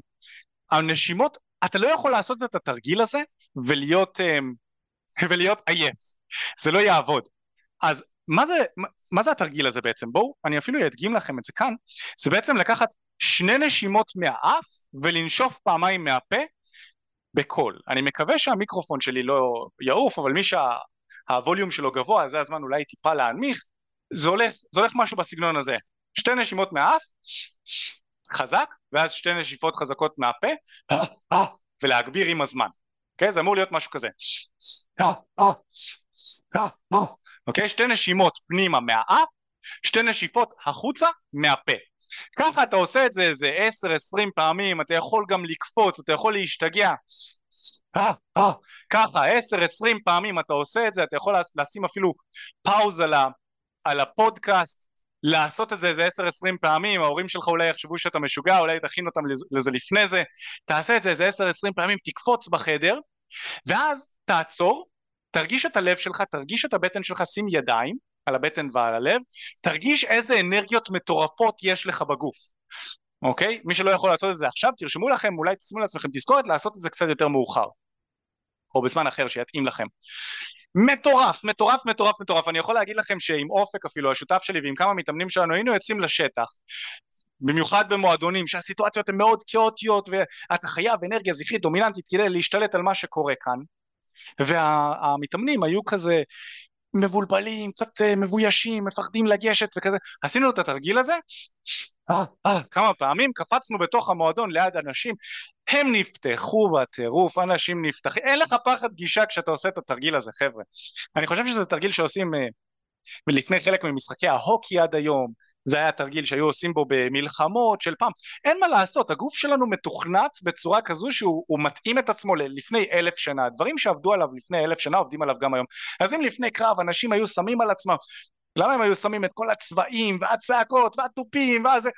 הנשימות, אתה לא יכול לעשות את התרגיל הזה ולהיות, אמ, ולהיות עייף, זה לא יעבוד. אז מה זה, מה זה התרגיל הזה בעצם? בואו, אני אפילו אדגים לכם את זה כאן, זה בעצם לקחת שני נשימות מהאף ולנשוף פעמיים מהפה בקול. אני מקווה שהמיקרופון שלי לא יעוף, אבל מי שהווליום שלו גבוה, זה הזמן אולי טיפה להנמיך, זה הולך, זה הולך משהו בסגנון הזה. שתי נשימות מהאף, חזק, ואז שתי נשיפות חזקות מהפה, ולהגביר עם הזמן. אוקיי? זה אמור להיות משהו כזה. אוקיי? שתי נשימות פנימה מהאף, שתי נשיפות החוצה מהפה. ככה אתה עושה את זה איזה עשר עשרים פעמים, אתה יכול גם לקפוץ, אתה יכול להשתגע. ככה עשר עשרים פעמים אתה עושה את זה, אתה יכול לשים אפילו פאוז על, על הפודקאסט לעשות את זה איזה 10-20 פעמים, ההורים שלך אולי יחשבו שאתה משוגע, אולי תכין אותם לזה לפני זה, תעשה את זה איזה 10-20 פעמים, תקפוץ בחדר, ואז תעצור, תרגיש את הלב שלך, תרגיש את הבטן שלך, שים ידיים על הבטן ועל הלב, תרגיש איזה אנרגיות מטורפות יש לך בגוף. אוקיי? מי שלא יכול לעשות את זה עכשיו, תרשמו לכם, אולי תשימו לעצמכם תזכורת לעשות את זה קצת יותר מאוחר. או בזמן אחר שיתאים לכם. מטורף, מטורף, מטורף, מטורף. אני יכול להגיד לכם שעם אופק אפילו, השותף שלי ועם כמה מתאמנים שלנו, היינו יוצאים לשטח. במיוחד במועדונים שהסיטואציות הן מאוד כאוטיות ואתה חייב אנרגיה זכרית דומיננטית כדי להשתלט על מה שקורה כאן והמתאמנים היו כזה מבולבלים, קצת אה, מבוישים, מפחדים לגשת וכזה. עשינו את התרגיל הזה, אה, אה, כמה פעמים, קפצנו בתוך המועדון ליד אנשים, הם נפתחו בטירוף, אנשים נפתחים, אין לך פחד גישה כשאתה עושה את התרגיל הזה חבר'ה. אני חושב שזה תרגיל שעושים לפני חלק ממשחקי ההוקי עד היום, זה היה תרגיל שהיו עושים בו במלחמות של פעם, אין מה לעשות, הגוף שלנו מתוכנת בצורה כזו שהוא מתאים את עצמו ללפני אלף שנה, דברים שעבדו עליו לפני אלף שנה עובדים עליו גם היום, אז אם לפני קרב אנשים היו שמים על עצמם למה הם היו שמים את כל הצבעים והצעקות והתופים וזה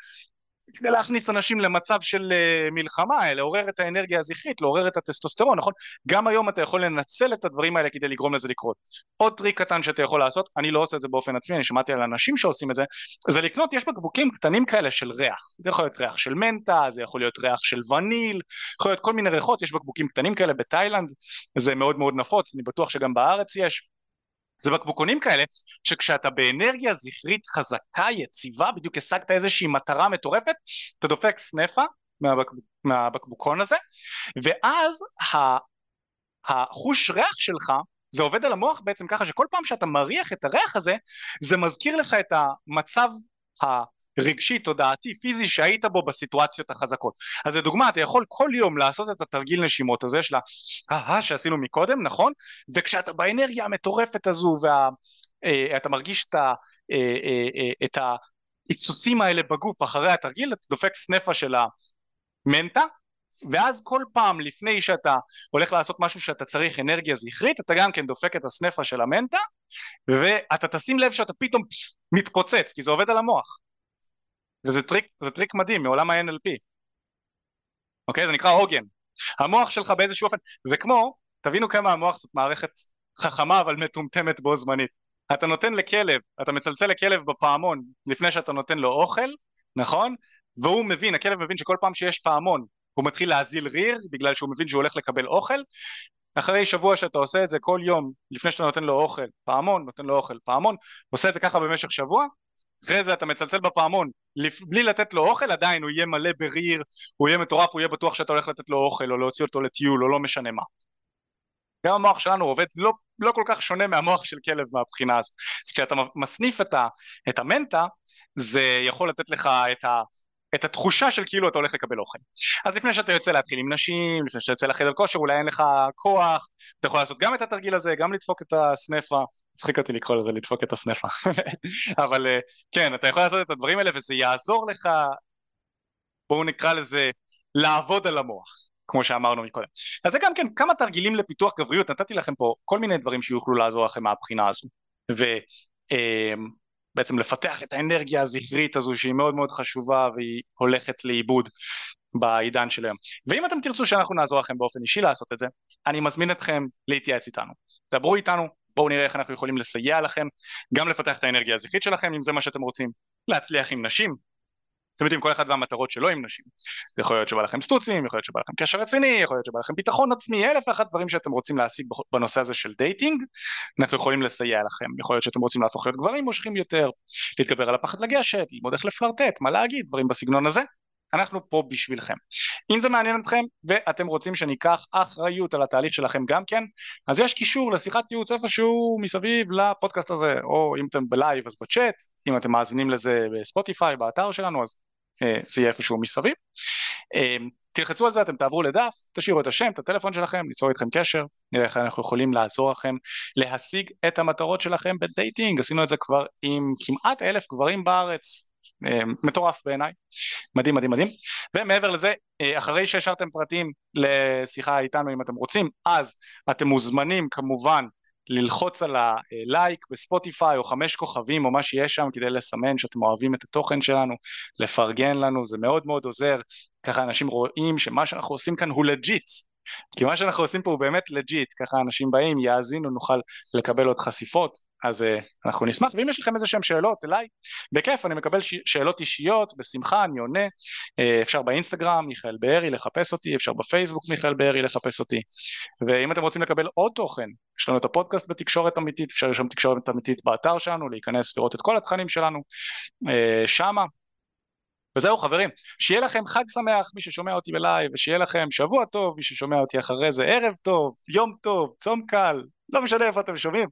כדי להכניס אנשים למצב של uh, מלחמה, לעורר את האנרגיה הזכרית, לעורר את הטסטוסטרון, נכון? גם היום אתה יכול לנצל את הדברים האלה כדי לגרום לזה לקרות. עוד טריק קטן שאתה יכול לעשות, אני לא עושה את זה באופן עצמי, אני שמעתי על אנשים שעושים את זה, זה לקנות, יש בקבוקים קטנים כאלה של ריח. זה יכול להיות ריח של מנטה, זה יכול להיות ריח של וניל, יכול להיות כל מיני ריחות, יש בקבוקים קטנים כאלה בתאילנד, זה מאוד מאוד נפוץ, אני בטוח שגם בארץ יש. זה בקבוקונים כאלה שכשאתה באנרגיה זכרית חזקה, יציבה, בדיוק השגת איזושהי מטרה מטורפת, אתה דופק סנפה מהבקבוק, מהבקבוקון הזה, ואז החוש ריח שלך זה עובד על המוח בעצם ככה שכל פעם שאתה מריח את הריח הזה זה מזכיר לך את המצב רגשי, תודעתי, פיזי שהיית בו בסיטואציות החזקות. אז לדוגמה, אתה יכול כל יום לעשות את התרגיל נשימות הזה של ההה שעשינו מקודם, נכון? וכשאתה באנרגיה המטורפת הזו ואתה אה, מרגיש את, ה, אה, אה, את העיצוצים האלה בגוף אחרי התרגיל, אתה דופק סנפה של המנטה, ואז כל פעם לפני שאתה הולך לעשות משהו שאתה צריך אנרגיה זכרית, אתה גם כן דופק את הסנפה של המנטה, ואתה תשים לב שאתה פתאום מתפוצץ, כי זה עובד על המוח. וזה טריק, זה טריק מדהים מעולם ה-NLP אוקיי? זה נקרא עוגן המוח שלך באיזשהו אופן זה כמו, תבינו כמה המוח זאת מערכת חכמה אבל מטומטמת בו זמנית אתה נותן לכלב, אתה מצלצל לכלב בפעמון לפני שאתה נותן לו אוכל, נכון? והוא מבין, הכלב מבין שכל פעם שיש פעמון הוא מתחיל להזיל ריר בגלל שהוא מבין שהוא הולך לקבל אוכל אחרי שבוע שאתה עושה את זה כל יום לפני שאתה נותן לו אוכל, פעמון, נותן לו אוכל, פעמון, עושה את זה ככה במשך שבוע אחרי זה אתה מצלצל בפעמון. בלי לתת לו אוכל עדיין הוא יהיה מלא בריר הוא יהיה מטורף הוא יהיה בטוח שאתה הולך לתת לו אוכל או להוציא אותו לטיול או לא משנה מה. גם המוח שלנו עובד לא, לא כל כך שונה מהמוח של כלב מהבחינה הזאת. אז כשאתה מסניף את, ה, את המנטה זה יכול לתת לך את, ה, את התחושה של כאילו אתה הולך לקבל אוכל. אז לפני שאתה יוצא להתחיל עם נשים לפני שאתה יוצא לחדר כושר אולי אין לך כוח אתה יכול לעשות גם את התרגיל הזה גם לדפוק את הסנפה. הצחיק אותי לקרוא לזה לדפוק את הסנפה. *laughs* אבל אה, כן אתה יכול לעשות את הדברים האלה וזה יעזור לך. בואו נקרא לזה לעבוד על המוח כמו שאמרנו מקודם. אז זה גם כן כמה תרגילים לפיתוח גבריות. נתתי לכם פה כל מיני דברים שיוכלו לעזור לכם מהבחינה הזו. ובעצם אמ, לפתח את האנרגיה הזכרית הזו שהיא מאוד מאוד חשובה והיא הולכת לאיבוד בעידן של היום. ואם אתם תרצו שאנחנו נעזור לכם באופן אישי לעשות את זה אני מזמין אתכם להתייעץ איתנו. דברו איתנו בואו נראה איך אנחנו יכולים לסייע לכם גם לפתח את האנרגיה הזכרית שלכם אם זה מה שאתם רוצים להצליח עם נשים אתם יודעים כל אחד והמטרות שלו עם נשים. יכול להיות שבא לכם סטוצים, יכול להיות שבא לכם קשר רציני, יכול להיות שבא לכם ביטחון עצמי, אלף ואחת דברים שאתם רוצים להשיג בנושא הזה של dating אנחנו יכולים לסייע לכם, יכול להיות שאתם רוצים להפוך להיות גברים מושכים יותר, להתגבר על הפחד לגשת, ללמוד איך לפלרטט, מה להגיד, דברים בסגנון הזה אנחנו פה בשבילכם. אם זה מעניין אתכם ואתם רוצים שניקח אחריות על התהליך שלכם גם כן, אז יש קישור לשיחת ייעוץ איפשהו מסביב לפודקאסט הזה, או אם אתם בלייב אז בצ'אט, אם אתם מאזינים לזה בספוטיפיי, באתר שלנו, אז אה, זה יהיה איפשהו מסביב. אה, תלחצו על זה, אתם תעברו לדף, תשאירו את השם, את הטלפון שלכם, ליצור איתכם קשר, נראה איך אנחנו יכולים לעזור לכם להשיג את המטרות שלכם בדייטינג, עשינו את זה כבר עם כמעט אלף גברים בארץ, מטורף בעיניי, מדהים מדהים מדהים, ומעבר לזה, אה, אחרי שהשארתם פרטים לשיחה איתנו אם אתם רוצים, אז אתם מוזמנים כמובן ללחוץ על הלייק בספוטיפיי או חמש כוכבים או מה שיש שם כדי לסמן שאתם אוהבים את התוכן שלנו, לפרגן לנו, זה מאוד מאוד עוזר, ככה אנשים רואים שמה שאנחנו עושים כאן הוא legit, כי מה שאנחנו עושים פה הוא באמת legit, ככה אנשים באים, יאזינו, נוכל לקבל עוד חשיפות, אז אה, אנחנו נשמח, ואם יש לכם איזה שהם שאלות אליי, בכיף, אני מקבל. שאלות אישיות, בשמחה, אני עונה, אה, אפשר באינסטגרם, מיכאל בארי לחפש אותי, אפשר בפייסבוק מיכאל בארי לחפש אותי, ואם אתם רוצים לקבל עוד תוכן, יש לנו את הפודקאסט בתקשורת אמיתית, אפשר לרשום תקשורת אמיתית באתר שלנו, להיכנס לראות את כל התכנים שלנו אה, שמה, וזהו חברים, שיהיה לכם חג שמח מי ששומע אותי בלייב, ושיהיה לכם שבוע טוב מי ששומע אותי אחרי זה, ערב טוב, יום טוב, צום קל, לא משנה איפה אתם שומעים,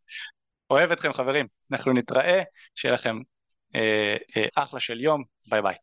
אוהב אתכם חברים, אנחנו נתראה, שיהיה לכם אה, אה, אחלה של יום, ביי ביי.